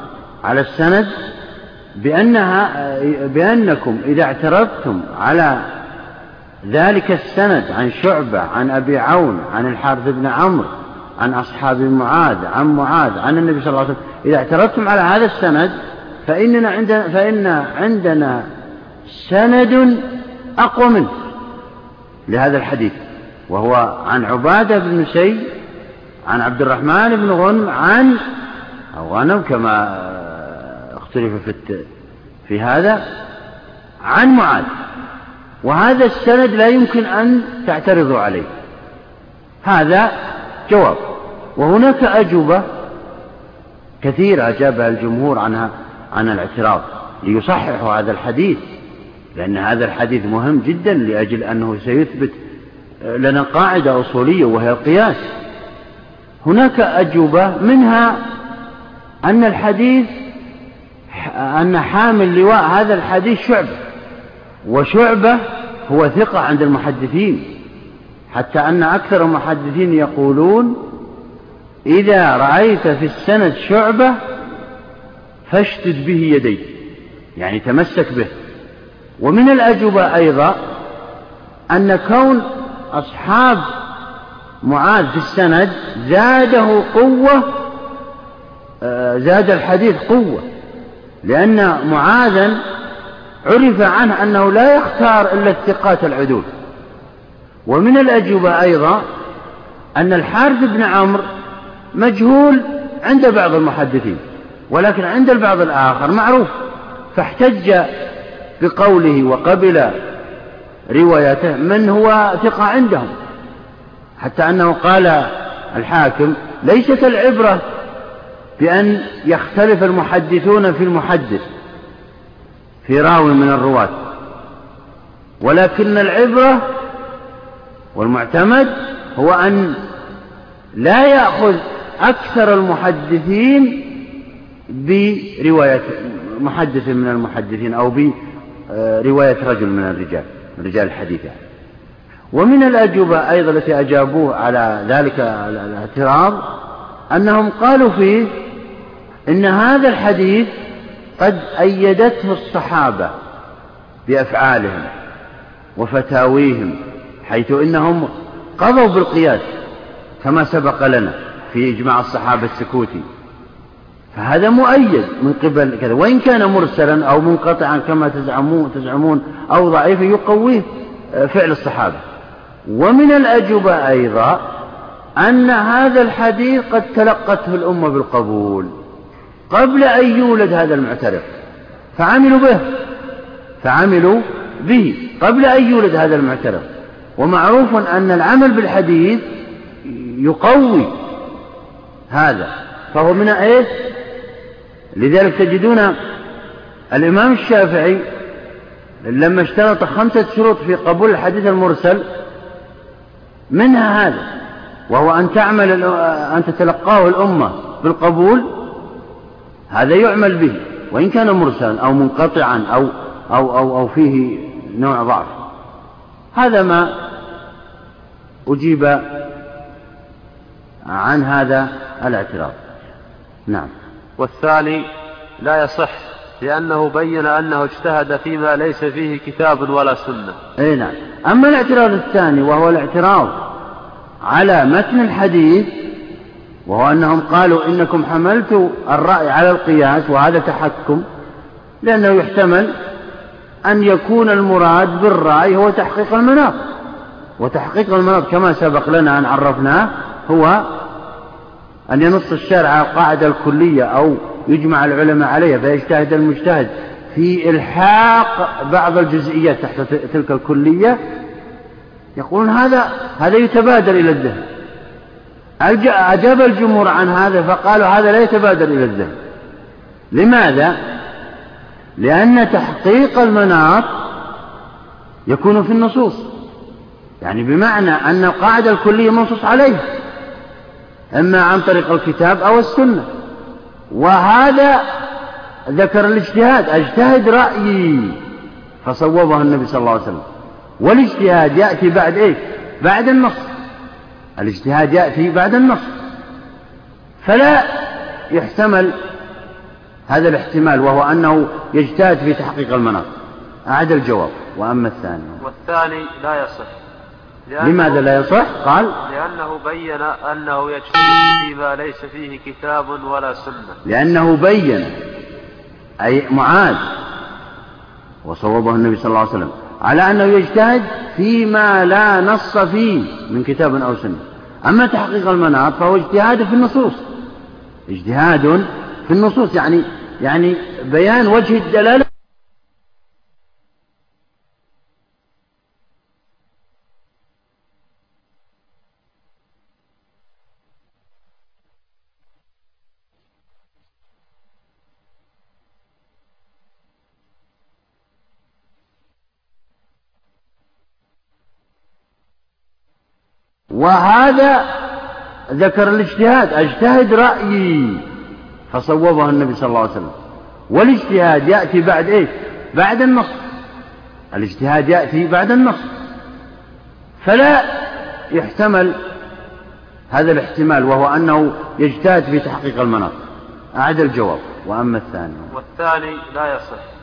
على السند بأنها بأنكم إذا اعترضتم على ذلك السند عن شعبة عن أبي عون عن الحارث بن عمرو عن أصحاب معاذ عن معاذ عن النبي صلى الله عليه وسلم. إذا اعترضتم على هذا السند فإننا عندنا فإن عندنا سند أقوى منه لهذا الحديث. وهو عن عبادة بن سي عن عبد الرحمن بن غنم عن أو غنم كما اختلف في في هذا عن معاذ. وهذا السند لا يمكن أن تعترضوا عليه. هذا جواب. وهناك أجوبة كثيرة أجابها الجمهور عنها عن الاعتراض ليصححوا هذا الحديث لأن هذا الحديث مهم جدا لأجل أنه سيثبت لنا قاعدة أصولية وهي القياس. هناك أجوبة منها أن الحديث أن حامل لواء هذا الحديث شعبة وشعبة هو ثقة عند المحدثين حتى أن أكثر المحدثين يقولون إذا رأيت في السند شعبة فاشتد به يديك يعني تمسك به. ومن الأجوبة أيضا أن كون أصحاب معاذ في السند زاده قوة آه، زاد الحديث قوة لأن معاذا عرف عنه أنه لا يختار إلا الثقات العدول. ومن الأجوبة أيضا أن الحارث بن عمرو مجهول عند بعض المحدثين ولكن عند البعض الآخر معروف. فاحتج بقوله وقبل روايته من هو ثقة عندهم. حتى أنه قال الحاكم ليست العبرة بأن يختلف المحدثون في المحدث في راوي من الرواة ولكن العبرة والمعتمد هو أن لا يأخذ أكثر المحدثين برواية محدث من المحدثين أو برواية رجل من الرجال رجال الحديث يعني. ومن الأجوبة أيضا التي أجابوه على ذلك الاعتراض أنهم قالوا فيه إن هذا الحديث قد أيدته الصحابة بأفعالهم وفتاويهم حيث إنهم قضوا بالقياس كما سبق لنا في إجماع الصحابة السكوتي. فهذا مؤيد من قبل كذا. وإن كان مرسلا أو منقطعا كما تزعمون, تزعمون أو ضعيفا يقويه آه، فعل الصحابة. ومن الأجوبة أيضا أن هذا الحديث قد تلقته الأمة بالقبول قبل أن يولد هذا المعترف. فعملوا به. فعملوا به قبل أن يولد هذا المعترف. ومعروف أن العمل بالحديث يقوي هذا. فهو من إيش؟ لذلك تجدون الإمام الشافعي لما اشترط خمسة شروط في قبول الحديث المرسل منها هذا وهو أن تعمل أن تتلقاه الأمة بالقبول هذا يعمل به وإن كان مرسلا أو منقطعا أو أو أو أو فيه نوع ضعف. هذا ما أجيب عن هذا الاعتراض. نعم. والثاني لا يصح لأنه بين أنه اجتهد فيما ليس فيه كتاب ولا سنة. أي نعم. أما الاعتراض الثاني وهو الاعتراض على متن الحديث وهو أنهم قالوا إنكم حملتوا الرأي على القياس وهذا تحكم لأنه يحتمل أن يكون المراد بالرأي هو تحقيق المناط. وتحقيق المناط كما سبق لنا أن عرفناه هو أن ينص الشارع على القاعدة الكلية أو يجمع العلماء عليها فيجتهد المجتهد في إلحاق بعض الجزئيات تحت تلك الكلية. يقولون هذا هذا يتبادر إلى الذهن. أجاب الجمهور عن هذا فقالوا هذا لا يتبادر إلى الذهن. لماذا؟ لأن تحقيق المناط يكون في النصوص. يعني بمعنى أن القاعدة الكلية منصوص عليها إما عن طريق الكتاب أو السنة. وهذا ذكر الاجتهاد أجتهد رأيي فصوبه النبي صلى الله عليه وسلم. والاجتهاد يأتي بعد إيش؟ بعد النص. الاجتهاد يأتي بعد النص. فلا يحتمل هذا الاحتمال وهو أنه يجتهد في تحقيق المناط أعد الجواب. وأما الثاني. والثاني لا يصح. لماذا لا يصح؟ قال لأنه بين أنه يجتهد فيما ليس فيه كتاب ولا سنة. لأنه بين أي معاذ وصوبه النبي صلى الله عليه وسلم على أنه يجتهد فيما لا نص فيه من كتاب أو سنة. أما تحقيق المناط فهو اجتهاد في النصوص. اجتهاد في النصوص يعني يعني بيان وجه الدلالة وهذا ذكر الاجتهاد اجتهد رأيي فصوبه النبي صلى الله عليه وسلم. والاجتهاد يأتي بعد إيش؟ بعد النص. الاجتهاد يأتي بعد النص. فلا يحتمل هذا الاحتمال وهو أنه يجتهد في تحقيق المناط أعد الجواب. وأما الثاني؟ والثاني لا يصح.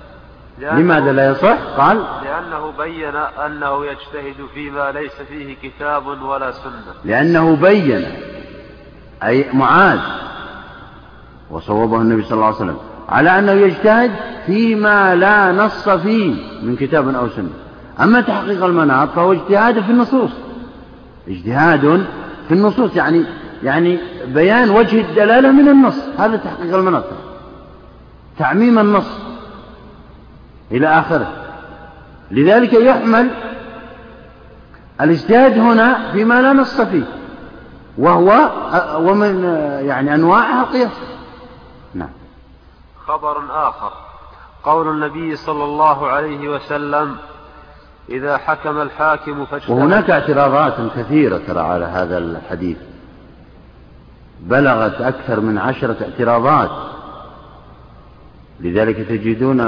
لماذا لا يصح؟ قال لأنه بين أنه يجتهد فيما ليس فيه كتاب ولا سنة. لأنه بين أي معاذ وصوبه النبي صلى الله عليه وسلم على أنه يجتهد فيما لا نص فيه من كتاب أو سنة. أما تحقيق المناط فهو اجتهاد في النصوص. اجتهاد في النصوص يعني يعني بيان وجه الدلالة من النص. هذا تحقيق المناط. تعميم النص. إلى آخره. لذلك يحمل الاجتهاد هنا فيما لا نص فيه وهو ومن يعني أنواعها القياس. نعم. خبر آخر. قول النبي صلى الله عليه وسلم إذا حكم الحاكم فاجتهد وهناك اعتراضات كثيرة ترى على هذا الحديث. بلغت أكثر من عشرة اعتراضات. لذلك تجدون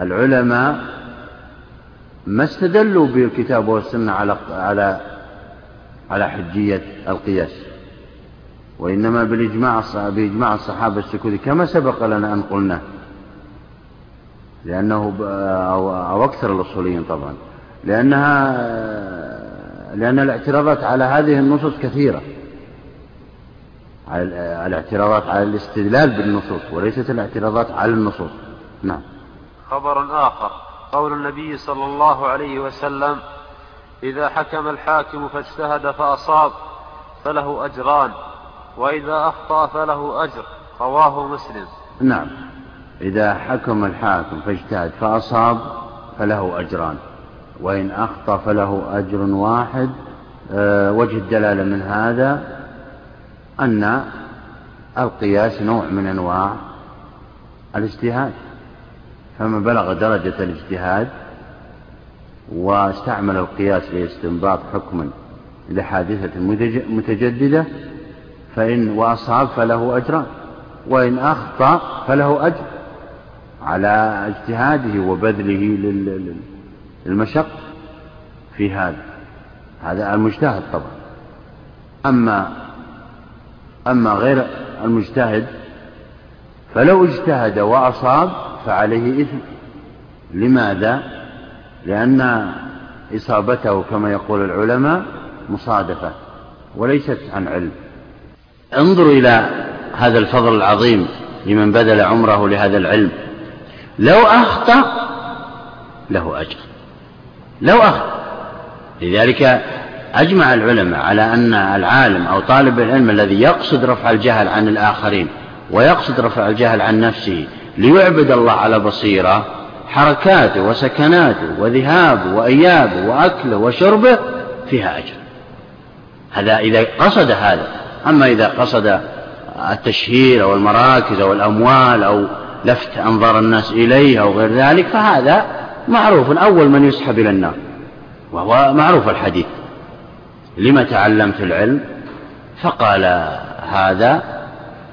العلماء ما استدلوا بالكتاب والسنة على على على حجية القياس وإنما بالإجماع بإجماع الصحابة السكوتي كما سبق لنا أن قلنا لأنه أو, أو أكثر الأصوليين طبعا لأنها لأن الاعتراضات على هذه النصوص كثيرة. الاعتراضات على الاستدلال بالنصوص وليست الاعتراضات على النصوص. نعم. خبر آخر. قول النبي صلى الله عليه وسلم إذا حكم الحاكم فاجتهد فأصاب فله أجران وإذا أخطأ فله أجر. رواه مسلم. نعم. إذا حكم الحاكم فاجتهد فأصاب فله أجران وإن أخطأ فله أجر واحد. أه وجه الدلالة من هذا أن القياس نوع من أنواع الاجتهاد. فمن بلغ درجة الاجتهاد واستعمل القياس لاستنباط حكم لحادثة متجددة فإن وأصاب فله أجران وإن أخطأ فله أجر على اجتهاده وبذله للمشق في هذا. هذا المجتهد طبعا. أما أما غير المجتهد فلو اجتهد وأصاب فعليه إثم. لماذا؟ لأن إصابته كما يقول العلماء مصادفة وليست عن علم. انظروا إلى هذا الفضل العظيم لمن بذل عمره لهذا العلم. لو أخطأ له أجر. لو أخطأ. لذلك أجمع العلماء على أن العالم أو طالب العلم الذي يقصد رفع الجهل عن الآخرين ويقصد رفع الجهل عن نفسه ليعبد الله على بصيرة حركاته وسكناته وذهابه وإيابه وأكله وشربه فيها أجر. هذا إذا قصد هذا. أما إذا قصد التشهير أو المراكز أو الأموال أو لفت أنظار الناس إليه أو غير ذلك فهذا معروف. أول من يسحب إلى النار وهو معروف الحديث. لم تعلمت العلم؟ فقال هذا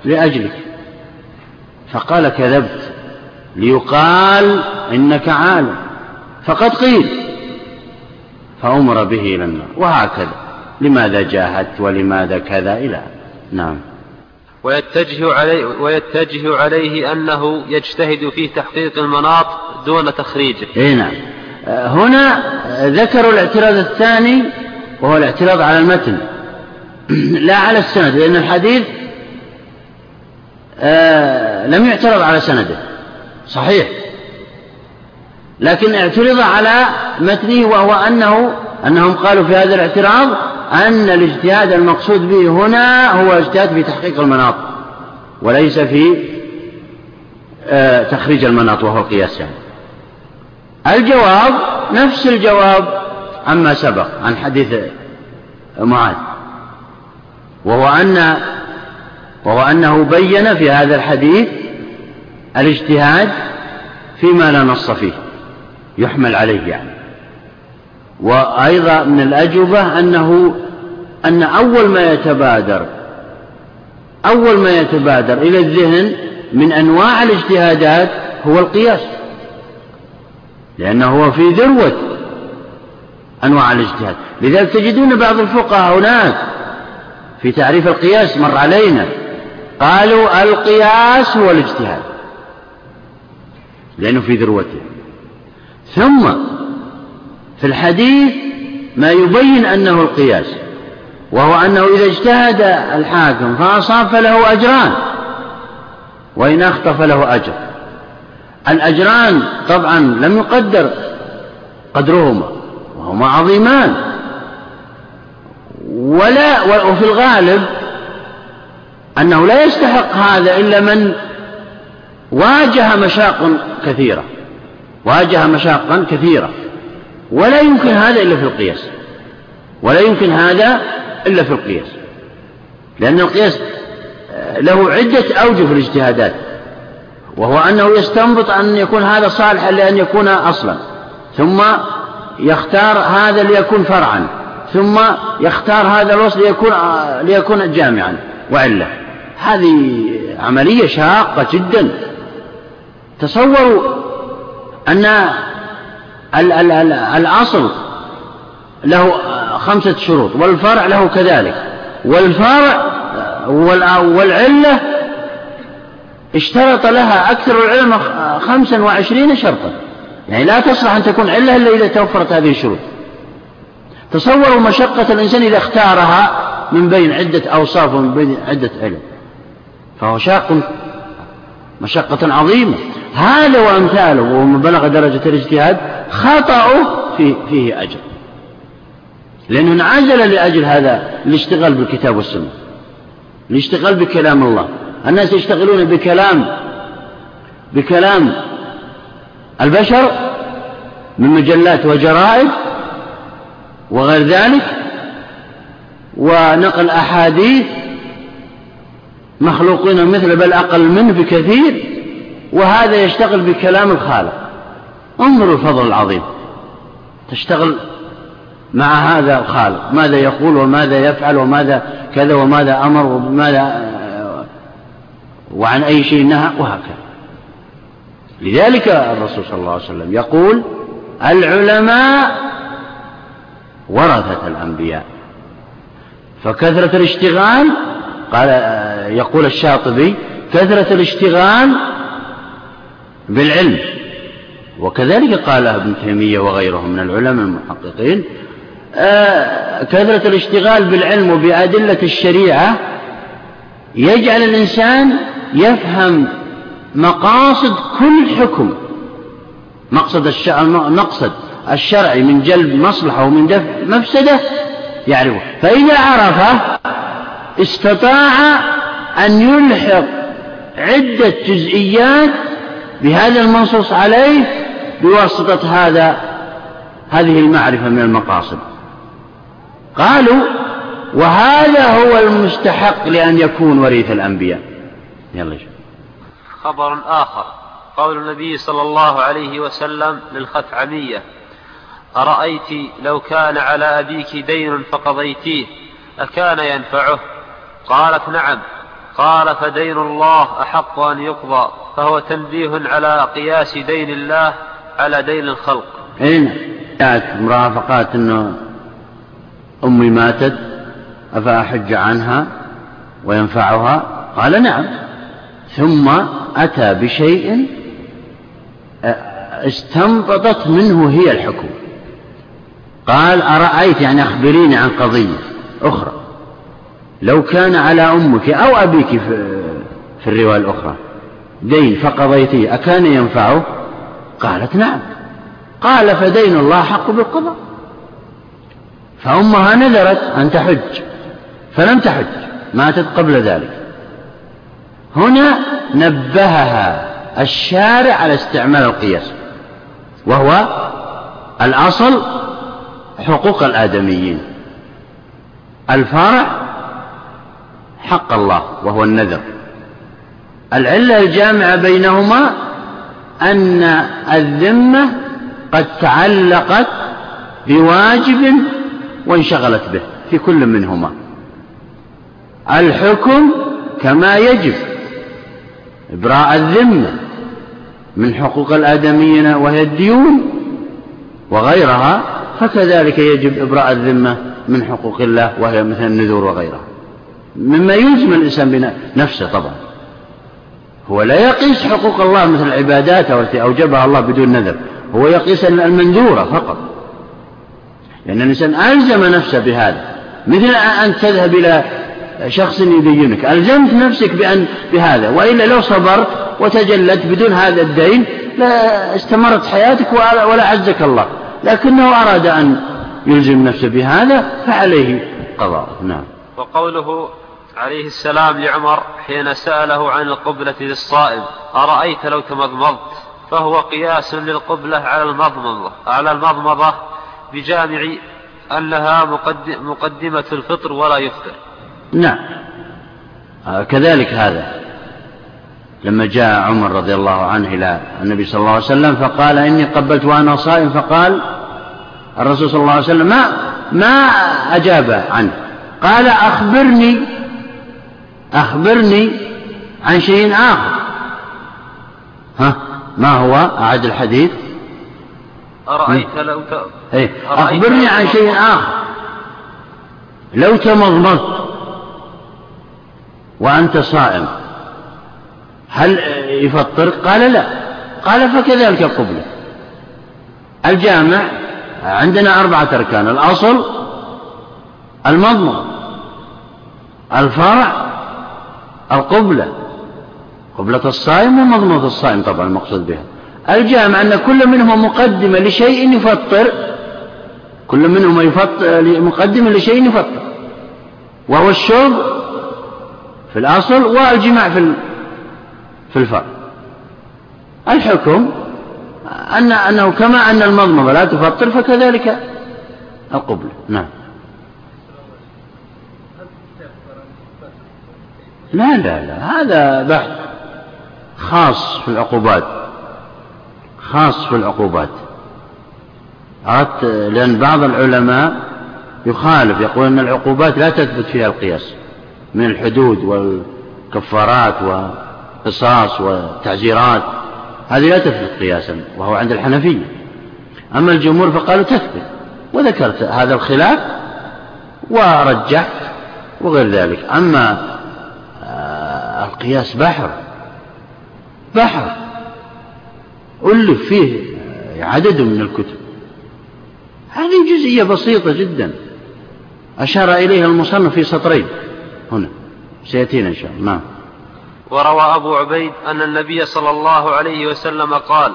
لأجلك. فقال كذبت ليقال إنك عالم. فقد قيل فأمر به إلى النار. وهكذا لماذا جاهدت ولماذا كذا إلى؟ نعم. ويتجه عليه, ويتجه عليه أنه يجتهد في تحقيق المناط دون تخريجه. إيه نعم. هنا ذكروا الاعتراض الثاني وهو الاعتراض على المتن. <clears throat> لا على السند لأن الحديث آه لم يعترض على سنده صحيح لكن اعترض على متنه وهو أنه أنهم قالوا في هذا الاعتراض أن الاجتهاد المقصود به هنا هو اجتهاد في تحقيق المناط وليس في آه تخريج المناط وهو القياس يعني. الجواب نفس الجواب عما سبق عن حديث معاذ وهو أن وهو أنه بين في هذا الحديث الاجتهاد فيما لا نص فيه يحمل عليه يعني. وأيضا من الأجوبة أنه أن أول ما يتبادر أول ما يتبادر إلى الذهن من أنواع الاجتهادات هو القياس لأنه هو في ذروة أنواع الاجتهاد. لذلك تجدون بعض الفقهاء هناك في تعريف القياس مر علينا قالوا القياس هو الاجتهاد لأنه في ذروته. ثم في الحديث ما يبين أنه القياس وهو أنه إذا اجتهد الحاكم فأصاب فله أجران وإن أخطأ فله أجر. الأجران طبعا لم يقدر قدرهما وهما عظيمان. ولا وفي الغالب أنه لا يستحق هذا إلا من واجه مشاق كثيرة. واجه مشاقا كثيرة. ولا يمكن هذا إلا في القياس. ولا يمكن هذا إلا في القياس. لأن القياس له عدة أوجه في الاجتهادات. وهو أنه يستنبط أن يكون هذا صالحا لأن يكون أصلا. ثم يختار هذا ليكون فرعا. ثم يختار هذا الوصف ليكون ليكون جامعا. وعلة. هذه عملية شاقة جدا. تصوروا أن الأصل له خمسة شروط والفرع له كذلك. والفرع والعلة اشترط لها أكثر العلم خمسا وعشرين شرطا. يعني لا تصلح أن تكون علة إلا إذا توفرت هذه الشروط. تصوروا مشقة الإنسان إذا اختارها من بين عدة أوصاف ومن بين عدة علم. فهو شاق مشقة عظيمة. هذا وأمثاله ومن بلغ درجة الاجتهاد خطأه فيه, فيه أجر. لأنه انعزل لأجل هذا الاشتغال بالكتاب والسنة. الاشتغال بكلام الله. الناس يشتغلون بكلام بكلام البشر من مجلات وجرائد وغير ذلك ونقل أحاديث مخلوقين مثل بل أقل منه بكثير وهذا يشتغل بكلام الخالق. انظروا الفضل العظيم. تشتغل مع هذا الخالق. ماذا يقول وماذا يفعل وماذا كذا وماذا أمر وماذا وعن أي شيء نهى وهكذا. لذلك الرسول صلى الله عليه وسلم يقول العلماء ورثة الأنبياء. فكثرة الاشتغال قال يقول الشاطبي كثرة الاشتغال بالعلم. وكذلك قال ابن تيمية وغيره من العلماء المحققين آه، كثرة الاشتغال بالعلم وبأدلة الشريعة يجعل الإنسان يفهم مقاصد كل حكم. مقصد المقصد الشرعي من جلب مصلحة ومن دفع مفسدة يعرفه. فإذا عرفه استطاع أن يلحق عدة جزئيات بهذا المنصوص عليه بواسطة هذا هذه المعرفة من المقاصد. قالوا وهذا هو المستحق لأن يكون وريث الأنبياء. يلا شوف خبر آخر. قول النبي صلى الله عليه وسلم للخثعمية أرأيت لو كان على أبيك دين فقضيتيه أكان ينفعه؟ قالت نعم. قال فدين الله أحق أن يقضى فهو تنبيه على قياس دين الله على دين الخلق. أين جاءت امرأة فقالت أنه أمي ماتت أفأحج عنها وينفعها؟ قال نعم. ثم أتى بشيء استنبطت منه هي الحكم. قال أرأيت يعني أخبريني عن قضية أخرى. لو كان على أمك أو أبيك في, الرواية الأخرى دين فقضيتيه أكان ينفعه؟ قالت نعم. قال فدين الله حق بالقضاء. فأمها نذرت أن تحج فلم تحج ماتت قبل ذلك. هنا نبهها الشارع على استعمال القياس وهو الأصل حقوق الآدميين. الفرع حق الله وهو النذر. العلة الجامعة بينهما أن الذمة قد تعلقت بواجب وانشغلت به في كل منهما. الحكم كما يجب إبراء الذمة من حقوق الآدميين وهي الديون وغيرها فكذلك يجب إبراء الذمة من حقوق الله وهي مثل النذور وغيرها. مما يلزم الإنسان بنفسه طبعا. هو لا يقيس حقوق الله مثل العبادات التي أوجبها الله بدون نذر. هو يقيس المنذورة فقط. لأن الإنسان ألزم نفسه بهذا. مثل أن تذهب إلى شخص يدينك. ألزمت نفسك بأن بهذا. وإلا لو صبرت وتجلت بدون هذا الدين لا استمرت حياتك ولا عزك الله. لكنه أراد أن يلزم نفسه بهذا فعليه قضاء. نعم. وقوله عليه السلام لعمر حين سأله عن القبلة للصائم أرأيت لو تمضمضت؟ فهو قياس للقبلة على المضمضة على المضمضة بجامع أنها مقدمة الفطر ولا يفطر. نعم. آه، كذلك هذا. لما جاء عمر رضي الله عنه إلى النبي صلى الله عليه وسلم فقال إني قبلت وأنا صائم فقال الرسول صلى الله عليه وسلم ما ما أجاب عنه. قال أخبرني أخبرني عن شيء آخر. ها ما هو أعد الحديث؟ أرأيت لو ت... إيه؟ أخبرني عن شيء آخر. لو تمضمضت وأنت صائم. هل يفطر؟ قال لا. قال فكذلك القبلة الجامع عندنا أربعة أركان. الأصل المضمض. الفرع القبلة. قبلة الصائم ومضمضة الصائم طبعا المقصود بها. الجامع أن كل منهما مقدمة لشيء يفطر. كل منهما يفطر مقدمة لشيء يفطر. وهو الشرب في الأصل والجماع في في الفرع الحكم أن أنه كما أن المضمضة لا تفطر فكذلك القبلة. نعم. لا لا لا هذا بحث خاص في العقوبات خاص في العقوبات. أردت لأن بعض العلماء يخالف يقول أن العقوبات لا تثبت فيها القياس من الحدود والكفارات والقصاص والتعزيرات هذه لا تثبت قياسا وهو عند الحنفية. أما الجمهور فقالوا تثبت وذكرت هذا الخلاف ورجحت وغير ذلك. أما القياس بحر. بحر. ألف فيه عدد من الكتب. هذه جزئية بسيطة جدا. أشار إليها المصنف في سطرين. هنا. سيأتينا إن شاء الله. نعم. وروى أبو عبيد أن النبي صلى الله عليه وسلم قال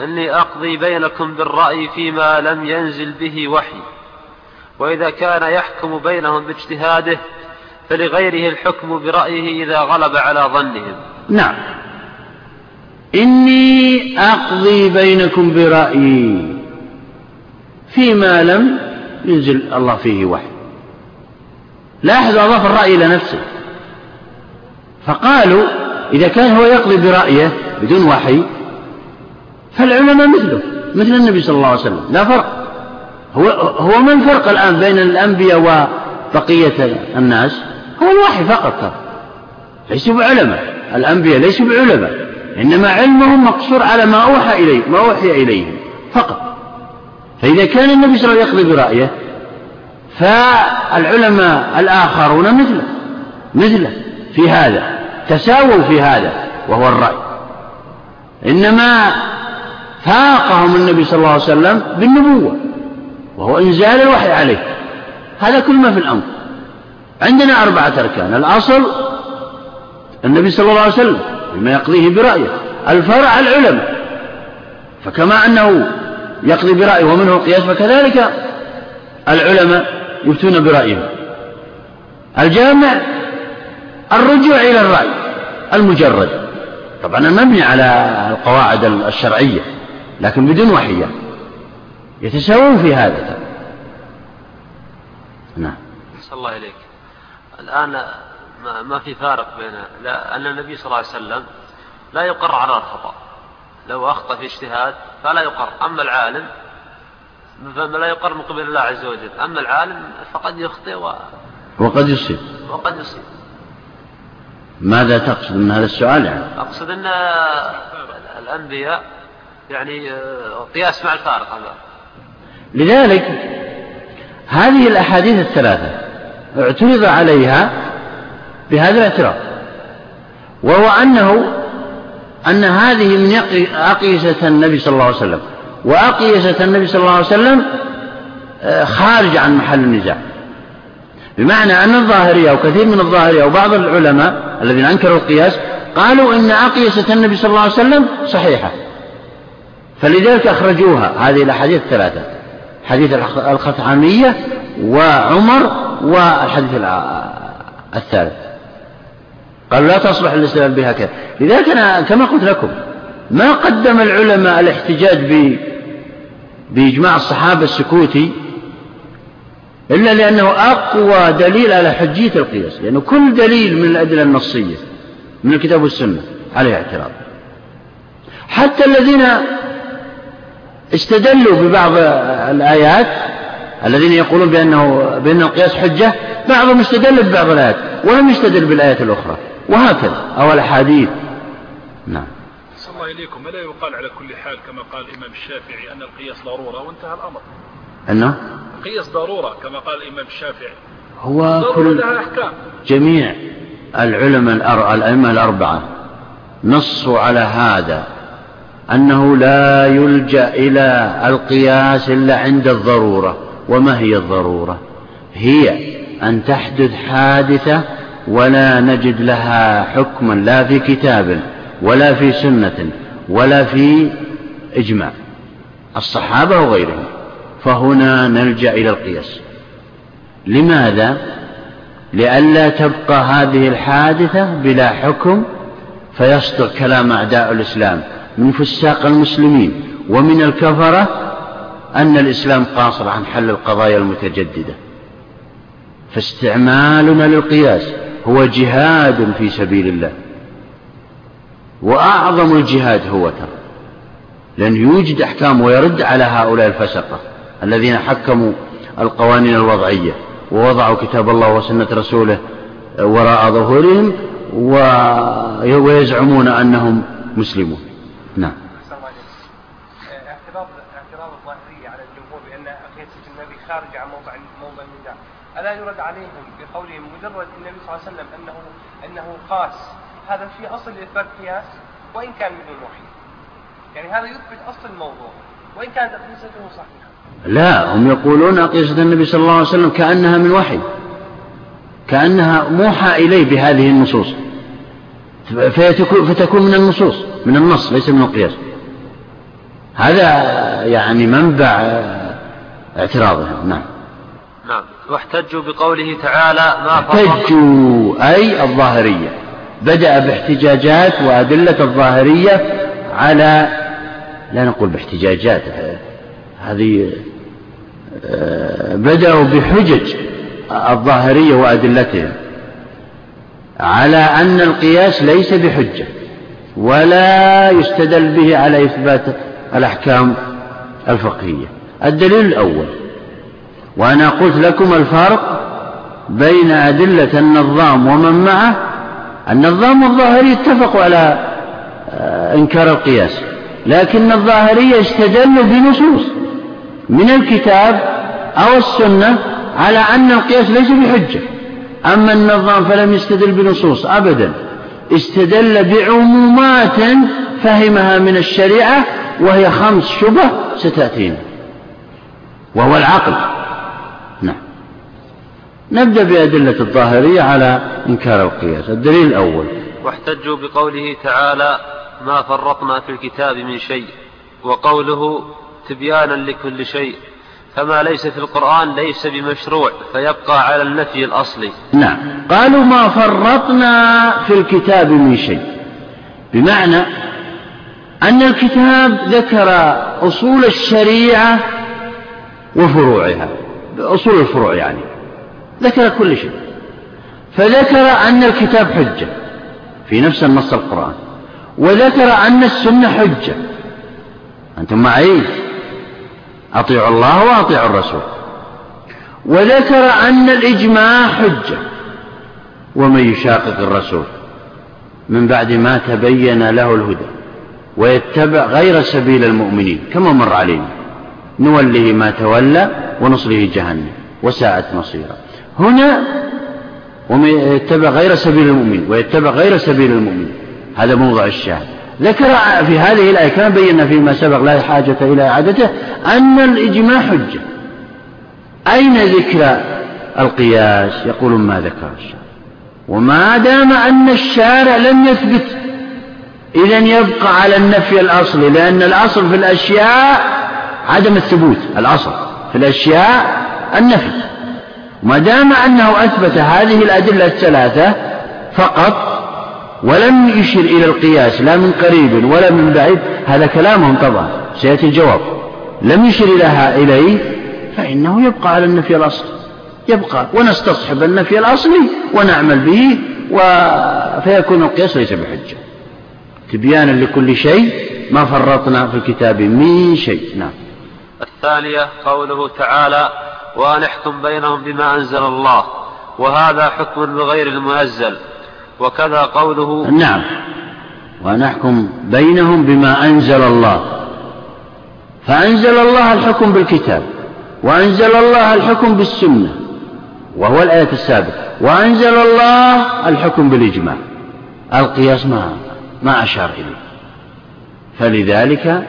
إني أقضي بينكم بالرأي فيما لم ينزل به وحي. وإذا كان يحكم بينهم باجتهاده فلغيره الحكم برأيه إذا غلب على ظنهم. نعم. إني أقضي بينكم برأيي فيما لم ينزل الله فيه وحي. لاحظ أضاف الرأي إلى نفسه. فقالوا إذا كان هو يقضي برأيه بدون وحي فالعلماء مثله مثل النبي صلى الله عليه وسلم. لا فرق. هو هو ما الفرق الآن بين الأنبياء وبقية الناس؟ هو الوحي فقط. ليسوا بعلماء الأنبياء ليسوا بعلماء إنما علمهم مقصور على ما أوحى إليه ما أوحي إليهم فقط. فإذا كان النبي صلى الله عليه وسلم يقضي برأيه فالعلماء الآخرون مثله. مثله. في هذا. تساووا في هذا. وهو الرأي. إنما فاقهم النبي صلى الله عليه وسلم بالنبوة. وهو إنزال الوحي عليه. هذا كل ما في الأمر. عندنا أربعة أركان. الأصل النبي صلى الله عليه وسلم بما يقضيه برأيه الفرع العلماء فكما أنه يقضي برأيه ومنه القياس فكذلك العلماء يفتون برأيهم الجامع الرجوع إلى الرأي المجرد. طبعا المبني على القواعد الشرعية لكن بدون وحي يتساوون في هذا. نعم. صلى الله إليك الآن ما في فارق بين أن النبي صلى الله عليه وسلم لا يقر على الخطأ. لو أخطأ في اجتهاد فلا يقر. أما العالم فلا يقر من قبل الله عز وجل. أما العالم فقد يخطئ و... وقد يصيب. وقد يصيب. ماذا تقصد من هذا السؤال يعني؟ أقصد أن الأنبياء يعني قياس مع الفارق. هذا لذلك هذه الأحاديث الثلاثة اعترض عليها بهذا الاعتراض. وهو أنه أن هذه من أقيسة النبي صلى الله عليه وسلم. وأقيسة النبي صلى الله عليه وسلم آه، خارج عن محل النزاع. بمعنى أن الظاهرية أو كثير من الظاهرية أو بعض العلماء الذين أنكروا القياس قالوا إن أقيسة النبي صلى الله عليه وسلم صحيحة. فلذلك أخرجوها. هذه الأحاديث الثلاثة. حديث الخثعمية وعمر والحديث الثالث. قالوا لا تصلح الاستدلال بها كذا. لذلك أنا كما قلت لكم ما قدم العلماء الاحتجاج ب بإجماع الصحابة السكوتي إلا لأنه أقوى دليل على حجية القياس. لأنه كل دليل من الأدلة النصية من الكتاب والسنة عليه اعتراض. حتى الذين استدلوا ببعض الآيات الذين يقولون بأنه بأن القياس حجة بعضهم استدل ببعض الآيات ولم يستدل بالآيات الأخرى وهكذا أو الأحاديث. نعم. الله إليكم. ألا يقال على كل حال كما قال الإمام الشافعي أن القياس ضرورة وانتهى الأمر. أنه القياس ضرورة كما قال الإمام الشافعي. هو كل جميع العلماء. الأئمة الأربعة نصوا على هذا أنه لا يلجأ إلى القياس إلا عند الضرورة. وما هي الضرورة؟ هي أن تحدث حادثة ولا نجد لها حكما لا في كتاب ولا في سنة ولا في إجماع. الصحابة وغيرهم. فهنا نلجأ إلى القياس. لماذا؟ لئلا تبقى هذه الحادثة بلا حكم فيصدر كلام أعداء الإسلام من فساق المسلمين ومن الكفرة أن الإسلام قاصر عن حل القضايا المتجددة. فاستعمالنا للقياس هو جهاد في سبيل الله. وأعظم الجهاد هو ترى لأن يوجد أحكام ويرد على هؤلاء الفسقة الذين حكموا القوانين الوضعية ووضعوا كتاب الله وسنة رسوله وراء ظهورهم ويزعمون أنهم مسلمون. نعم اعتراض اعتراض الظاهرية على الجمهور بأن قياسة النبي خارج عن موضع موضع النزاع ألا يرد عليهم بقولهم مجرد النبي صلى الله عليه وسلم أنه أنه قاس. هذا في أصل إثبات قياس وإن كان بدون وحي يعني هذا يثبت أصل الموضوع وإن كانت أقيسته صحيحة. لا هم يقولون أقيسة النبي صلى الله عليه وسلم كأنها من وحي. كأنها موحى إليه بهذه النصوص. فتكون من النصوص من النص ليس من القياس. هذا يعني منبع اعتراضهم. نعم. نعم. واحتجوا بقوله تعالى ما احتجوا أي الظاهرية. بدأ باحتجاجات وأدلة الظاهرية على لا نقول باحتجاجات هذه آه، بدأوا بحجج الظاهرية وأدلتهم على أن القياس ليس بحجة ولا يستدل به على إثبات الأحكام الفقهية. الدليل الأول وأنا قلت لكم الفرق بين أدلة النظام ومن معه. النظام والظاهري اتفقوا على آه، إنكار القياس لكن الظاهرية استدلوا بنصوص من الكتاب أو السنة على أن القياس ليس بحجة. أما النظام فلم يستدل بنصوص أبدا استدل بعمومات فهمها من الشريعة وهي خمس شبه ستأتينا وهو العقل. نبدأ بأدلة الظاهرية على إنكار القياس. الدليل الأول. واحتجوا بقوله تعالى ما فرطنا في الكتاب من شيء وقوله تبيانا لكل شيء فما ليس في القرآن ليس بمشروع فيبقى على النفي الأصلي. نعم. قالوا ما فرطنا في الكتاب من شيء بمعنى أن الكتاب ذكر أصول الشريعة وفروعها. أصول الفروع يعني. ذكر كل شيء. فذكر أن الكتاب حجة في نفس النص القرآن. وذكر أن السنة حجة. أنتم معي؟ أطيعوا الله وأطيعوا الرسول. وذكر أن الإجماع حجة. ومن يشاقق الرسول؟ من بعد ما تبين له الهدى. ويتبع غير سبيل المؤمنين كما مر علينا. نوله ما تولى ونصله جهنم. وساءت مصيرا هنا ومن يتبع غير سبيل المؤمنين ويتبع غير سبيل المؤمنين. هذا موضع الشاهد. ذكر في هذه الآية كما بينا فيما سبق لا حاجة إلى إعادته أن الإجماع حجة. أين ذكر القياس؟ يقولون ما ذكر الشارع وما دام أن الشارع لم يثبت إذا يبقى على النفي الأصلي لأن الأصل في الأشياء عدم الثبوت الأصل في الأشياء النفي. ما دام أنه أثبت هذه الأدلة الثلاثة فقط ولم يشر إلى القياس لا من قريب ولا من بعيد هذا كلامهم طبعا سيأتي الجواب. لم يشر إليه فإنه يبقى على النفي الأصلي. يبقى ونستصحب النفي الأصلي ونعمل به و... فيكون القياس ليس بحجة. تبيانا لكل شيء ما فرطنا في الكتاب من شيء. نعم. الثانية قوله تعالى وأن احكم بينهم بما أنزل الله وهذا حكم بغير المنزل وكذا قوله نعم. ونحكم بينهم بما أنزل الله. فأنزل الله الحكم بالكتاب وأنزل الله الحكم بالسنة وهو الآية السابقة. وأنزل الله الحكم بالإجماع. القياس ما ما أشار إليه. فلذلك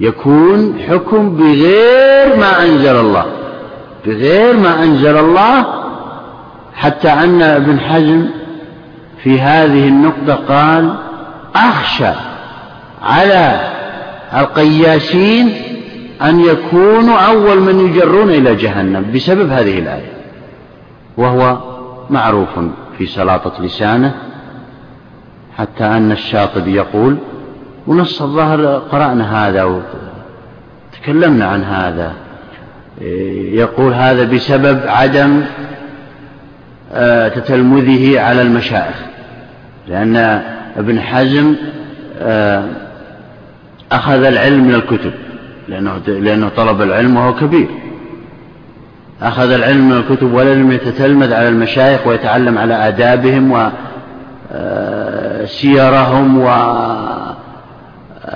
يكون حكم بغير ما أنزل الله. بغير ما أنزل الله حتى أن ابن حزم في هذه النقطة قال أخشى على القياسين أن يكونوا أول من يجرون إلى جهنم بسبب هذه الآية. وهو معروف في سلاطة لسانه حتى أن الشاطبي يقول ونص الظهر قرأنا هذا وتكلمنا عن هذا. يقول هذا بسبب عدم آه، تتلمذه على المشايخ. لأن ابن حزم آه، أخذ العلم من الكتب لأنه, لأنه طلب العلم وهو كبير. أخذ العلم من الكتب ولم يتتلمذ على المشايخ ويتعلم على آدابهم وسيرهم آه،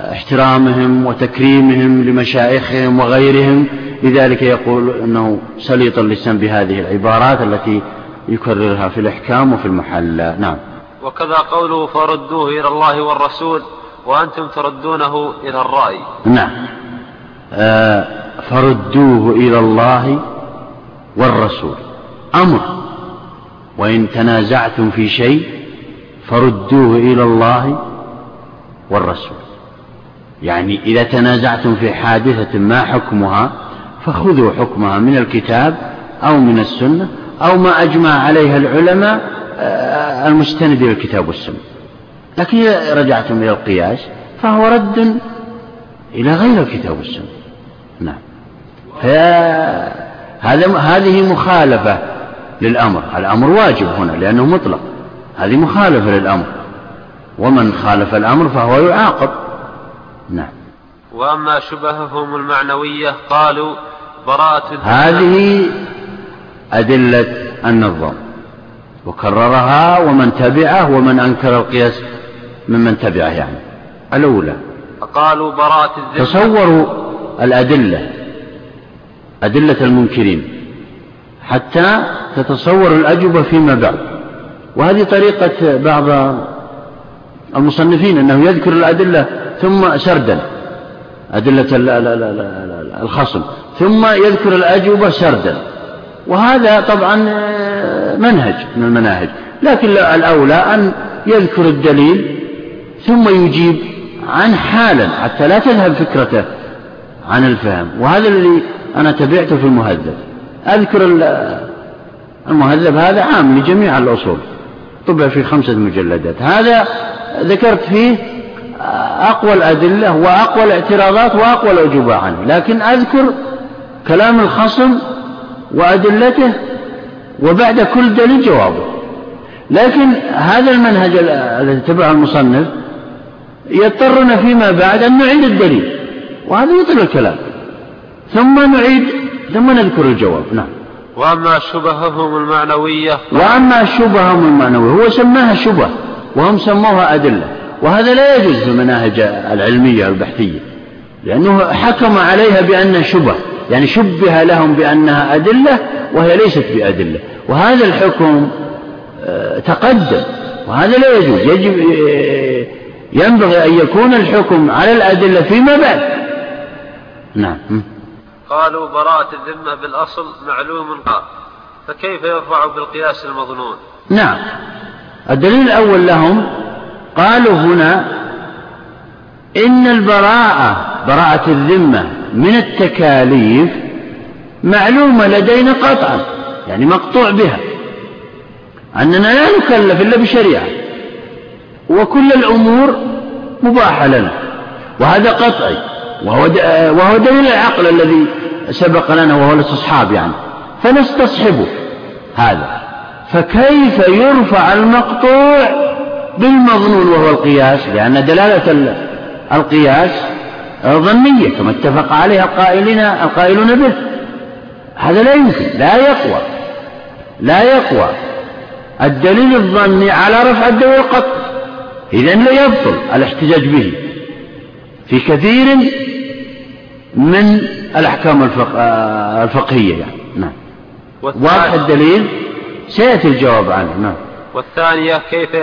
واحترامهم وتكريمهم لمشايخهم وغيرهم. لذلك يقول أنه سليط اللسان بهذه العبارات التي يكررها في الإحكام وفي المحلى نعم. وكذا قوله فردوه إلى الله والرسول وأنتم تردونه إلى الرأي. نعم. آه فردوه إلى الله والرسول أمر. وإن تنازعتم في شيء فردوه إلى الله والرسول يعني إذا تنازعتم في حادثة ما حكمها فخذوا حكمها من الكتاب أو من السنة أو ما أجمع عليها العلماء آه، المستند إلى الكتاب والسنة. لكن إذا رجعتم إلى القياس فهو رد إلى غير الكتاب والسنة. نعم. هذه مخالفة للأمر. الأمر واجب هنا لأنه مطلق. هذه مخالفة للأمر. ومن خالف الأمر فهو يعاقب. نعم. وأما شبههم المعنوية قالوا براءة هذه أدلة النظام. وكررها ومن تبعه ومن أنكر القياس ممن تبعه يعني. الأولى. قالوا براءة الذمة. تصوروا الأدلة. أدلة المنكرين. حتى تتصور الأجوبة فيما بعد. وهذه طريقة بعض المصنفين أنه يذكر الأدلة ثم سردا. أدلة الخصم. ثم يذكر الأجوبة سردا. وهذا طبعا منهج من المناهج. لكن الأولى أن يذكر الدليل ثم يجيب عن حالا حتى لا تذهب فكرته عن الفهم. وهذا الذي أنا تبعته في المهذب. أذكر المهذب هذا عام لجميع الأصول. طبع في خمسة مجلدات. هذا ذكرت فيه أقوى الأدلة وأقوى الاعتراضات وأقوى الأجوبة عنه لكن أذكر كلام الخصم وأدلته وبعد كل دليل جوابه. لكن هذا المنهج الذي تبعه المصنف يضطرنا فيما بعد أن نعيد الدليل وهذا يطول الكلام. ثم نعيد ثم نذكر الجواب نعم. وأما شبههم المعنوية وأما شبههم المعنوية هو سماها شبه. وهم سموها أدلة. وهذا لا يجوز في المناهج العلمية البحثية لأنه حكم عليها بأنها شبه يعني شبه لهم بأنها أدلة وهي ليست بأدلة. وهذا الحكم آه، تقدم. وهذا لا يجوز. يجب آه، ينبغي أن يكون الحكم على الأدلة فيما بعد. نعم. قالوا براءة الذمة بالأصل معلوم قال فكيف يرفع بالقياس المظنون؟ نعم. الدليل الأول لهم قالوا هنا إن البراءة براءة الذمة من التكاليف معلومة لدينا قطعا يعني مقطوع بها أننا لا نكلف إلا بشريعة وكل الأمور مباحة لنا وهذا قطعي وهو, وهو دليل العقل الذي سبق لنا وهو الاستصحاب يعني فنستصحبه هذا. فكيف يرفع المقطوع بالمظنون وهو القياس؟ لأن دلالة القياس ظنية كما اتفق عليها القائلين القائلون به. هذا لا يمكن لا يقوى لا يقوى الدليل الظني على رفع الدليل القطعي إذا لا يبطل الاحتجاج به في كثير من الأحكام الفقهية يعني. نعم. واضح الدليل؟ سيأتي الجواب عنه نعم. والثانية كيف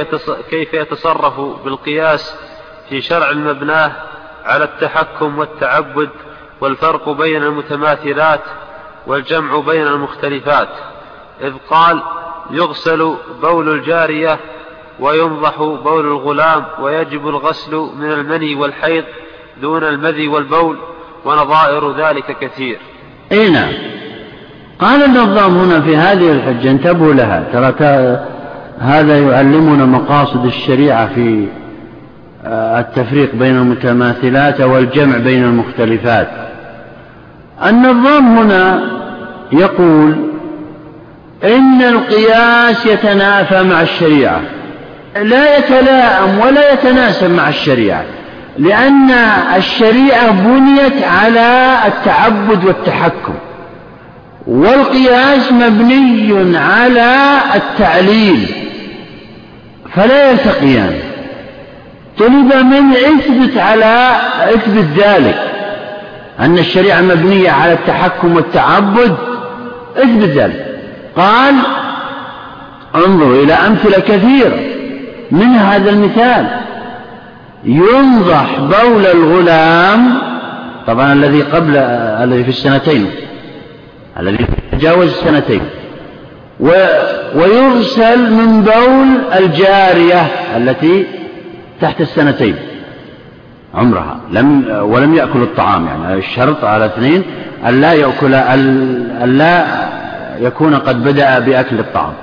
كيف يتصرف بالقياس في شرع مبناه على التحكم والتعبد والفرق بين المتماثلات والجمع بين المختلفات؟ إذ قال يغسل بول الجارية وينضح بول الغلام ويجب الغسل من المني والحيض دون المذي والبول ونظائر ذلك كثير. أي نعم. قال النظام هنا في هذه الحجة انتبهوا لها. ترى هذا يعلمنا مقاصد الشريعة في آه، التفريق بين المتماثلات والجمع بين المختلفات. النظام هنا يقول إن القياس يتنافى مع الشريعة. لا يتلاءم ولا يتناسب مع الشريعة لأن الشريعة بنيت على التعبد والتحكم. والقياس مبني على التعليل فلا يلتقيان. طلب منه إثبت على إثبت ذلك أن الشريعة مبنية على التحكم والتعبد إثبت ذلك. قال انظروا إلى أمثلة كثيرة من هذا المثال. ينضح بول الغلام طبعا الذي قبل الذي في السنتين الذي تجاوز السنتين و ويغسل من بول الجارية التي تحت السنتين عمرها. لم ولم يأكل الطعام يعني الشرط على اثنين ألا يأكل ألا يكون قد بدأ بأكل الطعام.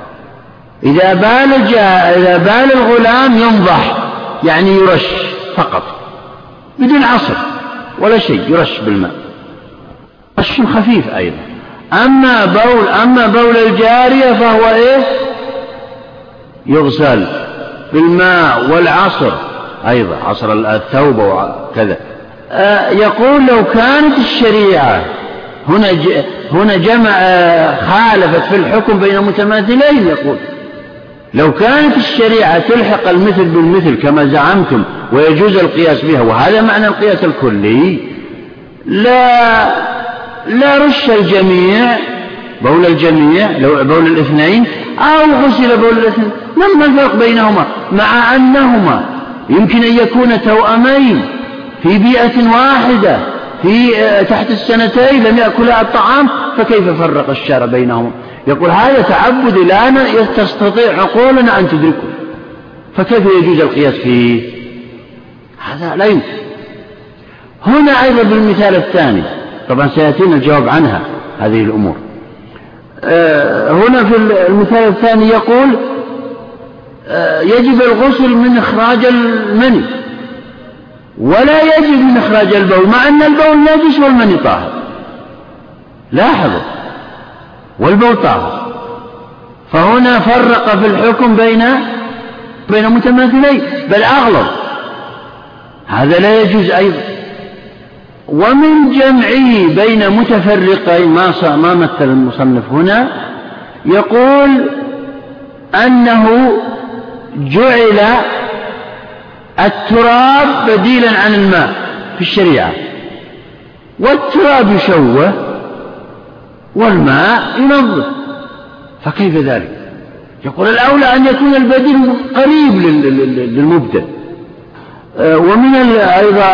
إذا بال جاء إذا بال الغلام ينضح يعني يرش فقط بدون عصر ولا شيء يرش بالماء. رش خفيف أيضا. أما بول أما بول الجارية فهو إيه يغسل بالماء والعصر أيضا عصر الثوب وكذا آه يقول لو كانت الشريعة هنا هنا جمع آه، خالفت في الحكم بين متماثلين يقول. لو كانت الشريعة تلحق المثل بالمثل كما زعمتم ويجوز القياس بها وهذا معنى القياس الكلي لا لا رش الجميع بول الجميع لو بول الاثنين أو غسل بول الاثنين. ما الفرق بينهما؟ مع أنهما يمكن أن يكون توأمين في بيئة واحدة في آه، تحت السنتين لم يأكلا الطعام فكيف فرق الشارع بينهما؟ يقول هذا تعبد لا تستطيع عقولنا أن تدركه. فكيف يجوز القياس فيه؟ هذا لا يمكن. هنا أيضا بالمثال الثاني. طبعا سيأتينا الجواب عنها هذه الأمور. آه، هنا في المثال الثاني يقول آه، يجب الغسل من إخراج المني. ولا يجب من إخراج البول مع أن البول نجس والمني طاهر. لاحظوا والبول طاهر. فهنا فرق في الحكم بين بين متماثلين بل أغلظ هذا لا يجوز أيضا. ومن جمعه بين متفرقين ما ما مثل المصنف هنا يقول أنه جعل التراب بديلا عن الماء في الشريعة. والتراب يشوه والماء ينظف. فكيف ذلك؟ يقول الأولى أن يكون البديل قريب للمبدأ. ومن أيضا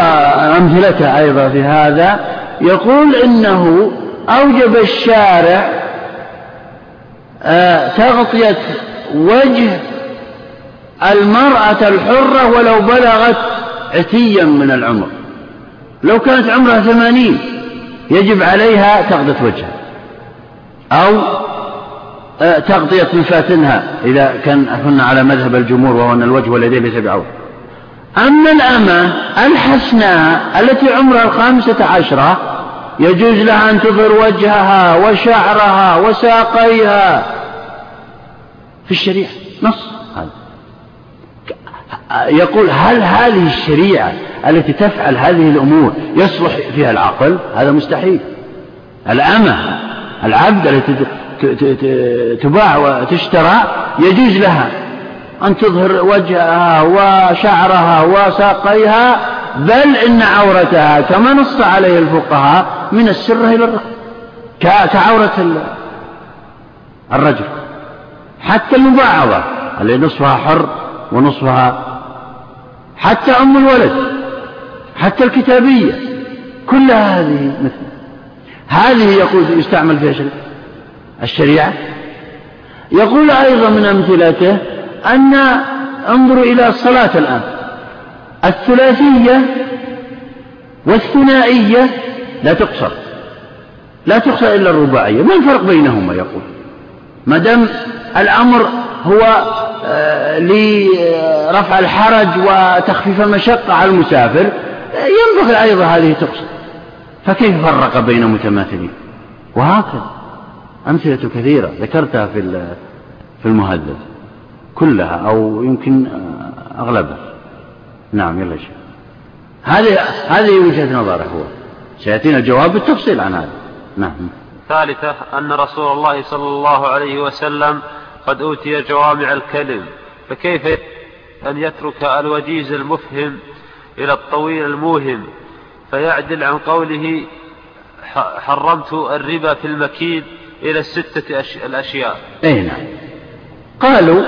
أمثلته أيضا في هذا يقول إنه أوجب الشارع آه، تغطية وجه المرأة الحرة ولو بلغت عتيا من العمر. لو كانت عمرها ثمانين يجب عليها تغطية وجهها أو آه، تغطية مفاتنها إذا كان كنا على مذهب الجمهور وهو أن الوجه واليدين ليس بعور أما الأمة الحسناء التي عمرها الخامسة عشرة يجوز لها أن تظهر وجهها وشعرها وساقيها في الشريعة. نص. هذا يقول هل هذه الشريعة التي تفعل هذه الأمور يصلح فيها العقل؟ هذا مستحيل. الأمة العبد التي تباع وتشترى يجوز لها أن تظهر وجهها وشعرها وساقيها بل إن عورتها كما نص عليه الفقهاء من السرة إلى الركب كعورة الرجل. حتى المباعضة اللي نصفها حر ونصفها حتى أم الولد حتى الكتابية كلها هذه مثل. هذه يقول يستعمل فيها شريعة. الشريعة يقول أيضا من أمثلته أن انظروا إلى الصلاة الآن. الثلاثية والثنائية لا تقصر. لا تقصر إلا الرباعية. ما الفرق بينهما؟ يقول. ما دام الأمر هو آه، لرفع الحرج وتخفيف المشقة على المسافر ينبغي أيضا هذه تقصر. فكيف فرق بين متماثلين؟ وهكذا. أمثلة كثيرة ذكرتها في في المهذب كلها أو يمكن أغلبها. نعم يلا شيخ. هذه هذه وجهة نظره هو. سيأتينا الجواب بالتفصيل عن هذا. نعم. ثالثة أن رسول الله صلى الله عليه وسلم قد أوتي جوامع الكلم فكيف أن يترك الوجيز المفهم إلى الطويل الموهم فيعدل عن قوله حرمت الربا في المكيد إلى الستة الأشياء؟ أي نعم. قالوا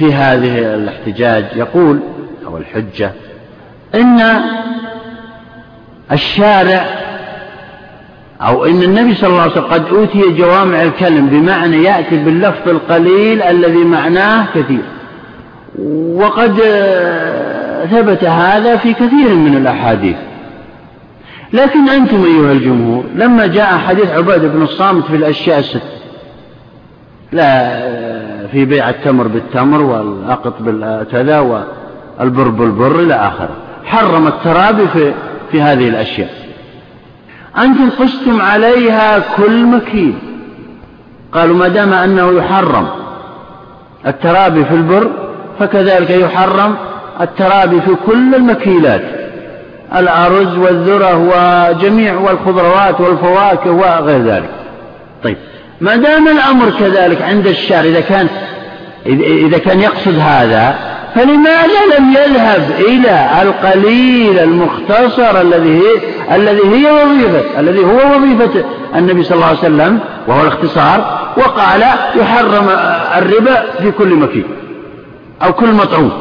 في هذه الاحتجاج يقول أو الحجة إن الشارع أو إن النبي صلى الله عليه وسلم قد أوتي جوامع الكلم بمعنى يأتي باللفظ القليل الذي معناه كثير. وقد ثبت هذا في كثير من الأحاديث. لكن أنتم أيها الجمهور لما جاء حديث عبادة بن الصامت في الأشياء الست لا في بيع التمر بالتمر والأقط بالكذا والبر بالبر إلى آخره. حرم الترابي في, في هذه الأشياء. أنتم قستم عليها كل مكيل. قالوا ما دام أنه يحرم الترابي في البر فكذلك يحرم الترابي في كل المكيلات. الأرز والذرة وجميع والخضروات والفواكه وغير ذلك. طيب. ما دام الأمر كذلك عند الشارع إذا كان إذا كان يقصد هذا فلماذا لم يذهب إلى القليل المختصر الذي هي الذي هي وظيفة الذي هو وظيفة النبي صلى الله عليه وسلم وهو الاختصار وقال يحرم الربا في كل مكين أو كل مطعوم.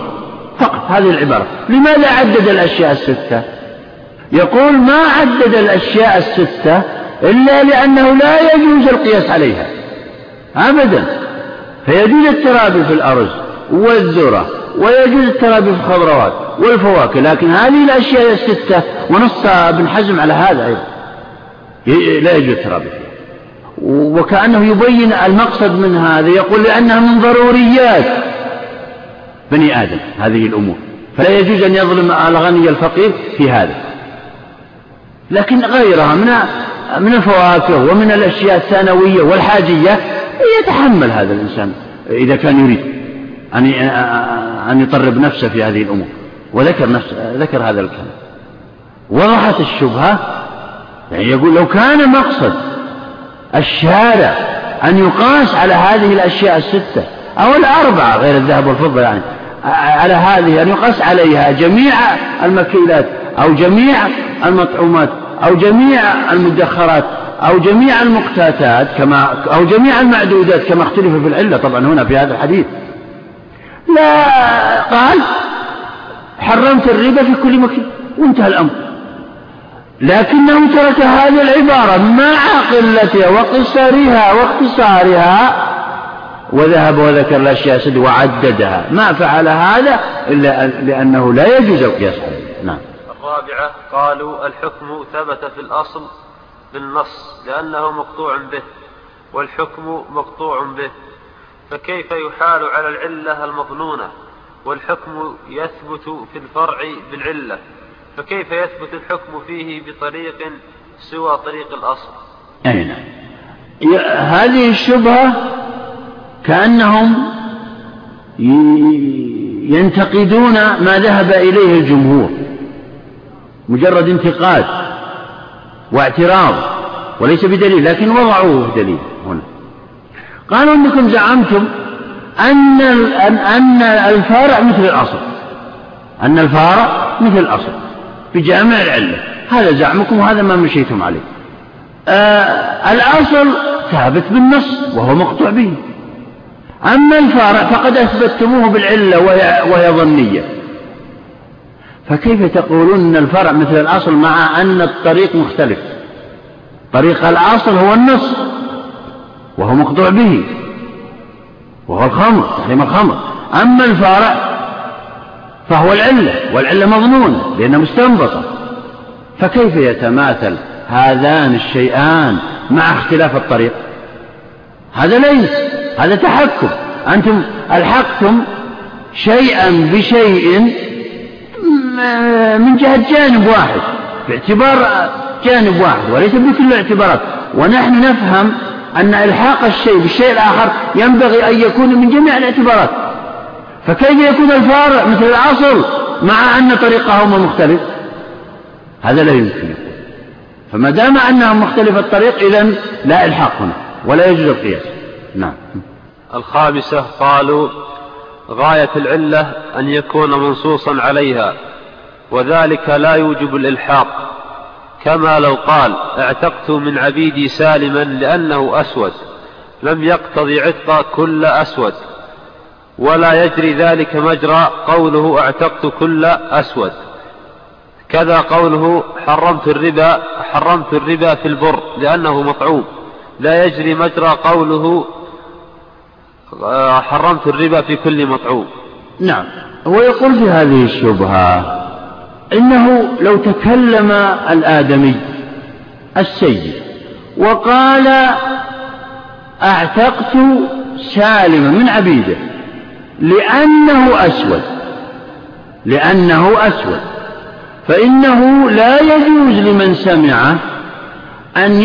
فقط هذه العبارة. لماذا عدد الأشياء الستة؟ يقول ما عدد الأشياء الستة؟ إلا لأنه لا يجوز القياس عليها. أبدا. فيجوز الترابي في الأرز والذرة ويجوز الترابي في الخضروات والفواكه لكن هذه الأشياء الستة ونص ابن حزم على هذا أيضا. لا يجوز الترابي فيها. وكأنه يبين المقصد من هذا يقول لأنها من ضروريات بني آدم هذه الأمور. فلا يجوز أن يظلم الغني الفقير في هذا. لكن غيرها من من الفواكه ومن الأشياء الثانوية والحاجية يتحمل هذا الإنسان إذا كان يريد أن أن يطرب نفسه في هذه الأمور. وذكر نفس ذكر هذا الكلام. وضحت الشبهة يعني يقول لو كان مقصد الشارع أن يقاس على هذه الأشياء الستة أو الأربعة غير الذهب والفضة يعني على هذه أن يقاس عليها جميع المكيلات أو جميع المطعومات أو جميع المدخرات أو جميع المقتاتات كما أو جميع المعدودات كما اختلف في العلة طبعا هنا في هذا الحديث. لا قال حرمت الربا في كل مكان وانتهى الأمر. لكنه ترك هذه العبارة مع قلتها وقصرها واختصارها وذهب وذكر الأشياء وعددها. ما فعل هذا إلا لأنه لا يجوز القياس عليه. الرابعة قالوا الحكم ثبت في الأصل بالنص لأنه مقطوع به والحكم مقطوع به فكيف يحال على العلة المظنونة؟ والحكم يثبت في الفرع بالعلة فكيف يثبت الحكم فيه بطريق سوى طريق الأصل؟ أي نعم. هذه الشبهة كأنهم ينتقدون ما ذهب إليه الجمهور. مجرد انتقاد واعتراض وليس بدليل لكن وضعوه دليل هنا. قالوا أنكم زعمتم أن ان الفارع مثل الأصل. أن الفارع مثل الأصل بجامع العلة. هذا زعمكم وهذا ما مشيتم عليه. آه الأصل ثابت بالنص وهو مقطوع به. أما الفارع فقد اثبتموه بالعلة وهي, وهي ظنية. فكيف تقولون إن الفرع مثل الأصل مع أن الطريق مختلف؟ طريق الأصل هو النص وهو مقطوع به وهو الخمر تحريم الخمر. أما الفارع فهو العلة والعلة مظنونة لأنها مستنبطة فكيف يتماثل هذان الشيئان مع اختلاف الطريق؟ هذا ليس هذا تحكم. أنتم ألحقتم شيئا بشيء من جهة جانب واحد باعتبار جانب واحد وليس بكل الاعتبارات. ونحن نفهم أن إلحاق الشيء بالشيء الآخر ينبغي أن يكون من جميع الاعتبارات. فكيف يكون الفارع مثل الأصل مع أن طريقهما مختلف؟ هذا لا يمكن يكون. فما دام أنهم مختلف الطريق إذا لا إلحاق هنا ولا يجوز القياس. نعم. الخامسة قالوا غاية العلة أن يكون منصوصا عليها. وذلك لا يوجب الإلحاق. كما لو قال اعتقت من عبيدي سالما لأنه أسود لم يقتضي عتق كل أسود ولا يجري ذلك مجرى قوله اعتقت كل أسود. كذا قوله حرمت الربا حرمت الربا في البر لأنه مطعوم. لا يجري مجرى قوله حرمت الربا في كل مطعوم. نعم. هو يقول في هذه الشبهة إنه لو تكلم الآدمي السيد وقال أعتقت سالما من عبيده لأنه أسود لأنه أسود فإنه لا يجوز لمن سمعه أن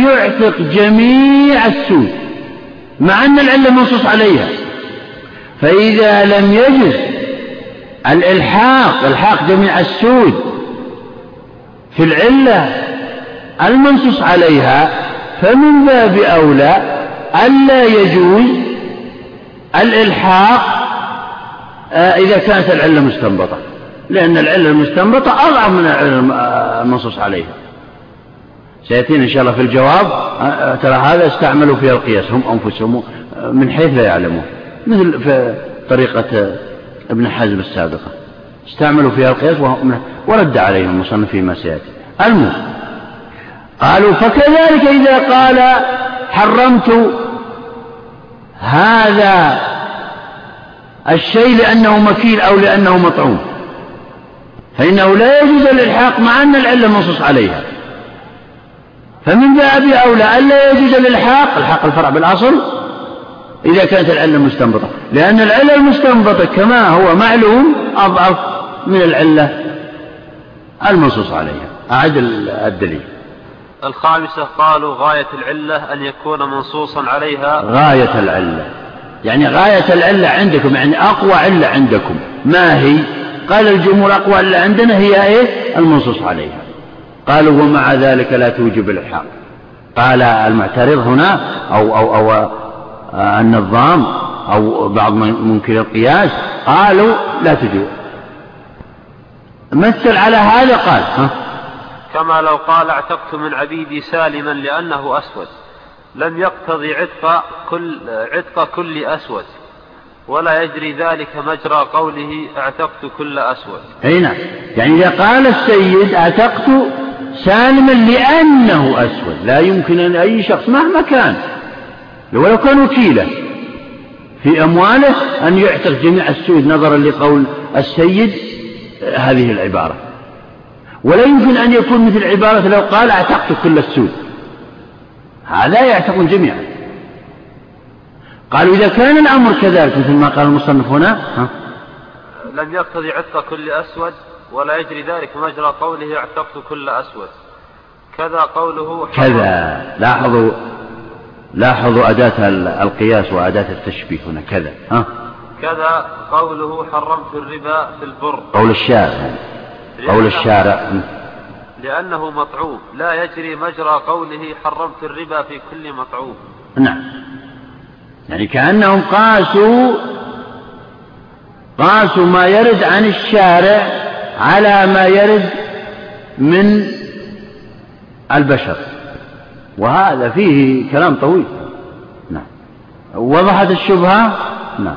يعتق جميع السود مع أن العلة منصوص عليها فإذا لم يجز الإلحاق إلحاق جميع السود في العلة المنصوص عليها فمن باب أولى ألا يجوز الإلحاق آه، إذا كانت العلة مستنبطة لأن العلة المستنبطة أضعف من العلة المنصوص عليها. سيأتينا إن شاء الله في الجواب آه، آه، ترى هذا استعملوا فيها القياس هم أنفسهم من حيث لا يعلمون مثل في طريقة ابن حزم السابقة. استعملوا فيها القياس ورد عليهم المصنف فيما سيأتي. المهم قالوا فكذلك إذا قال حرمت هذا الشيء لأنه مكيل أو لأنه مطعوم. فإنه لا يجوز الإلحاق مع أن العلة منصوص عليها. فمن باب أولى ألا يجوز الإلحاق؟ الحاق الفرع بالأصل. إذا كانت العلة مستنبطة. لأن العلة المستنبطة كما هو معلوم أضعف من العلة المنصوص عليها. أعد الدليل. الخامسة قالوا غاية العلة أن يكون منصوصا عليها. غاية العلة. يعني غاية العلة عندكم يعني أقوى علة عندكم. ما هي؟ قال الجمهور أقوى علة عندنا هي إيه؟ المنصوص عليها. قالوا ومع ذلك لا توجب الإلحاق قال المعترض هنا أو, أو, أو النظام أو بعض منكر القياس قالوا لا تجوز. مثل على هذا قال ها؟ كما لو قال اعتقت من عبيدي سالما لأنه أسود. لم يقتضي عتق كل عتق كل أسود. ولا يجري ذلك مجرى قوله اعتقت كل أسود. أي نعم. يعني إذا قال السيد اعتقت سالما لأنه أسود لا يمكن أن أي شخص مهما كان ولو كان وكيلا في أمواله أن يعتق جميع السود نظرا لقول السيد هذه العبارة. ولا يمكن أن يكون مثل عبارة لو قال أعتقت كل السود هذا يعتقون جميعا. قالوا إذا كان الأمر كذلك مثل ما قال المصنف هنا ها؟ لم يقتضي عتق كل أسود ولا يجري ذلك مجرى قوله اعتقت كل أسود. كذا قوله كذا. لاحظوا لاحظوا أداة القياس وأداة التشبيه هنا. كذا ها؟ كذا قوله حرمت الربا في البر. قول الشارع. قول الشارع. لأنه مطعوم. لا يجري مجرى قوله حرمت الربا في كل مطعوم. نعم. يعني كأنهم قاسوا قاسوا ما يرد عن الشارع على ما يرد من البشر. وهذا فيه كلام طويل. نعم. وضحت الشبهة؟ نعم.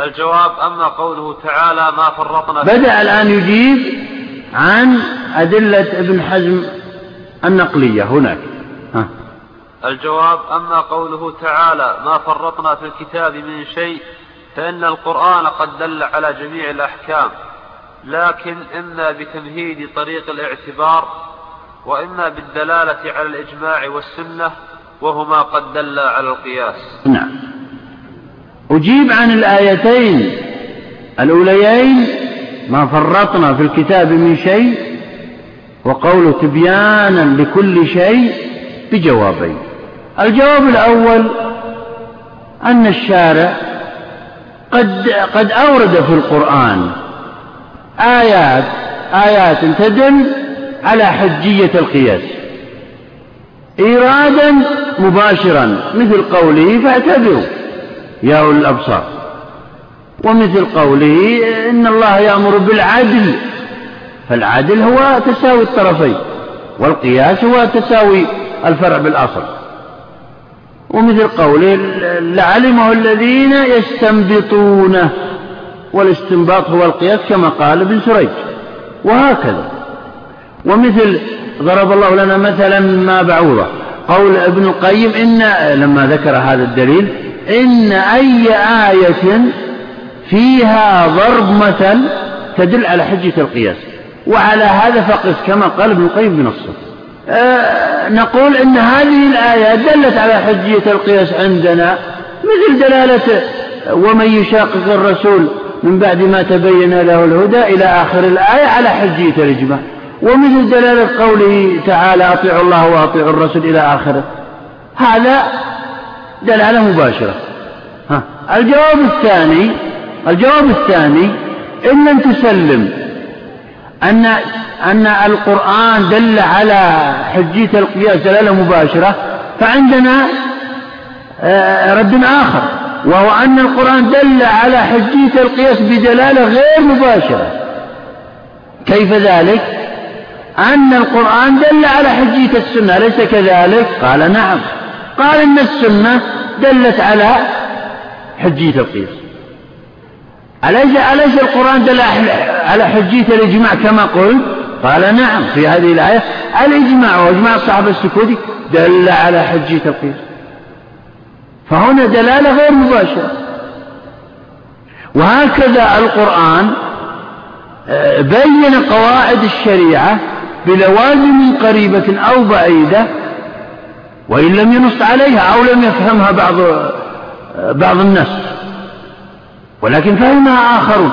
الجواب أما قوله تعالى ما فرطنا بدأ الآن يجيب عن أدلة ابن حزم النقلية هناك. ها. الجواب أما قوله تعالى ما فرطنا في الكتاب من شيء فإن القرآن قد دل على جميع الأحكام لكن إما بتمهيد طريق الاعتبار وإما بالدلالة على الإجماع والسنة وهما قد دل على القياس. نعم. أجيب عن الآيتين الأوليين ما فرطنا في الكتاب من شيء وقول تبيانا لكل شيء بجوابين. الجواب الأول أن الشارع قد قد أورد في القرآن آيات آيات تدل على حجية القياس. إيرادا مباشرا مثل قوله فاعتبروا. يا أولي الأبصار. ومثل قوله إن الله يأمر بالعدل. فالعدل هو تساوي الطرفين والقياس هو تساوي الفرع بالأصل ومثل قوله لعلمه الذين يستنبطونه. والاستنباط هو القياس كما قال ابن سريج. وهكذا. ومثل ضرب الله لنا مثلا ما بعوضة. قول ابن القيم إن لما ذكر هذا الدليل إن أي آية فيها ضرب مثل تدل على حجة القياس. وعلى هذا فقس كما قال ابن القيم بنصه. أه نقول إن هذه الآية دلت على حجية القياس عندنا مثل دلالة ومن يشاقق الرسول من بعد ما تبين له الهدى إلى آخر الآية على حجية الإجماع. ومثل دلالة قوله تعالى أطيعوا الله وأطيعوا الرسول إلى آخره هذا دلالة مباشرة ها. الجواب الثاني الجواب الثاني إن لم تسلم أن أن القرآن دل على حجية القياس دلالة مباشرة فعندنا آه، رد آخر وهو أن القرآن دل على حجية القياس بدلالة غير مباشرة كيف ذلك؟ أن القرآن دل على حجية السنة أليس كذلك؟ قال نعم. قال إن السنة دلت على حجية القياس. أليس أليس القرآن دل على حجية الإجماع كما قلت؟ قال نعم. في هذه الآية الإجماع وإجماع الصحابة السكوتي دل على حجية القياس. فهنا دلالة غير مباشرة. وهكذا القرآن آه، بين قواعد الشريعة بلوازم قريبة أو بعيدة وإن لم ينص عليها أو لم يفهمها بعض بعض الناس. ولكن فهمها آخرون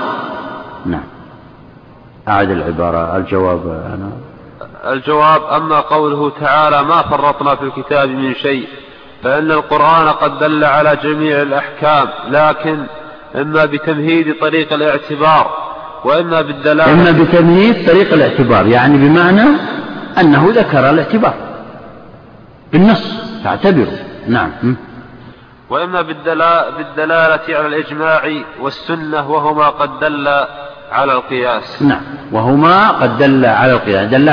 نعم. أعد العبارة الجواب أنا. الجواب أما قوله تعالى ما فرطنا في الكتاب من شيء فإن القرآن قد دل على جميع الأحكام لكن إما بتمهيد طريق الاعتبار وإما بالدلالة إما بتمهيد طريق الاعتبار يعني بمعنى أنه ذكر الاعتبار بالنص فاعتبروا نعم. وإما بالدلالة على الإجماع والسنة وهما قد دل على القياس. نعم. وهما قد دل على القياس دل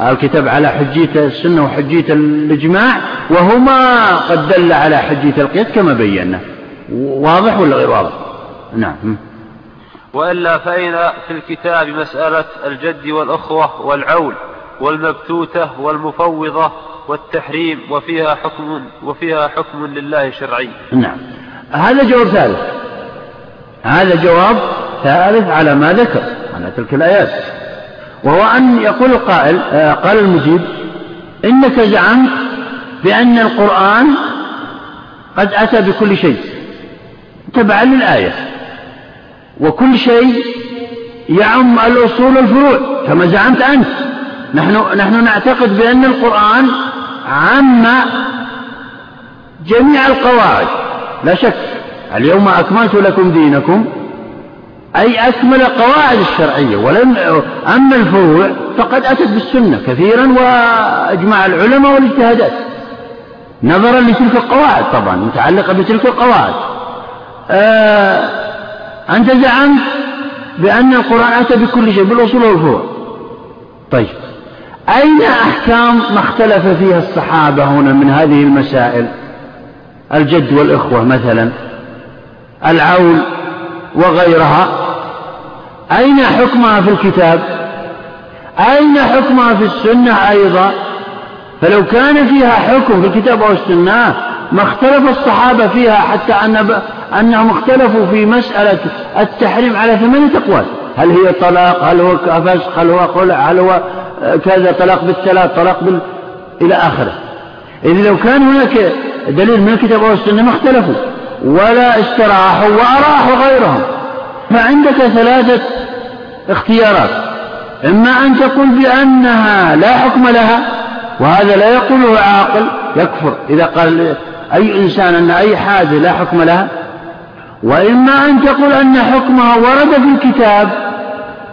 الكتاب على حجية السنة وحجية الإجماع وهما قد دل على حجية القياس كما بينا. واضح ولا غير واضح؟ نعم. وإلا فإن في الكتاب مسألة الجد والأخوة والعول والمبتوتة والمفوضة والتحريم وفيها حكم وفيها حكم لله شرعي. نعم. هذا جواب ثالث. هذا جواب ثالث على ما ذكر على تلك الآيات. وهو أن يقول القائل آه، قال المجيب إنك زعمت بأن القرآن قد أتى بكل شيء تبعا للآية وكل شيء يعم الأصول والفروع كما زعمت أنت. نحن, نحن نعتقد بأن القرآن عم جميع القواعد. لا شك اليوم أكملت لكم دينكم أي أكمل القواعد الشرعية ولم أما الفروع فقد أتت بالسنة كثيرا وأجمع العلماء والاجتهادات. نظرا لتلك القواعد طبعا متعلقة بتلك القواعد. آه أنت زعمت بأن القرآن أتى بكل شيء بالأصول والفروع. طيب. أين أحكام ما اختلف فيها الصحابة هنا من هذه المسائل؟ الجد والإخوة مثلا العول وغيرها. أين حكمها في الكتاب؟ أين حكمها في السنة أيضا؟ فلو كان فيها حكم في الكتاب أو السنة ما اختلف الصحابة فيها حتى أن أنهم اختلفوا في مسألة التحريم على ثمانية أقوال. هل هي طلاق؟ هل هو فسخ هل هو خلع؟ هل هو كذا طلاق بالثلاث طلاق بال... إلى آخره. إذ لو كان هناك دليل من الكتاب أو السنة ما اختلفوا ولا استراحوا وأراحوا غيرهم. فعندك ثلاثة اختيارات. إما أن تقول بأنها لا حكم لها وهذا لا يقوله عاقل يكفر. إذا قال أي إنسان أن أي حاجة لا حكم لها وإما أن تقول أن حكمها ورد في الكتاب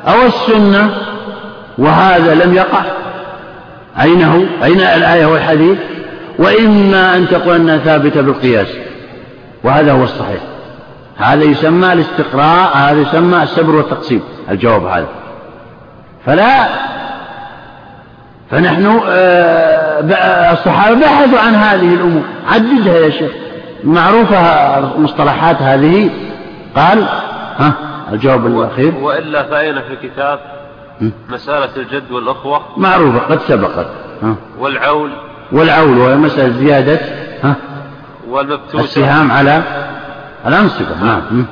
أو السنة وهذا لم يقع. أين هو أين الآية والحديث؟ وإما أن تقول أنها ثابتة بالقياس. وهذا هو الصحيح. هذا يسمى الاستقراء هذا يسمى السبر والتقسيم. الجواب هذا. فلا. فنحن آه، الصحابة بحثوا عن هذه الأمور. عددها يا شيخ. معروفة المصطلحات هذه. قال ها الجواب الأخير. وإلا فأين في الكتاب مسألة الجد والأخوة؟ معروفة قد سبقت ها. والعول. والعول وهي مسألة زيادة ها. والمبتوتة. السهام على الأنصبة نعم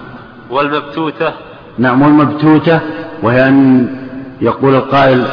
والمبتوتة. نعم والمبتوتة وهي أن يقول القائل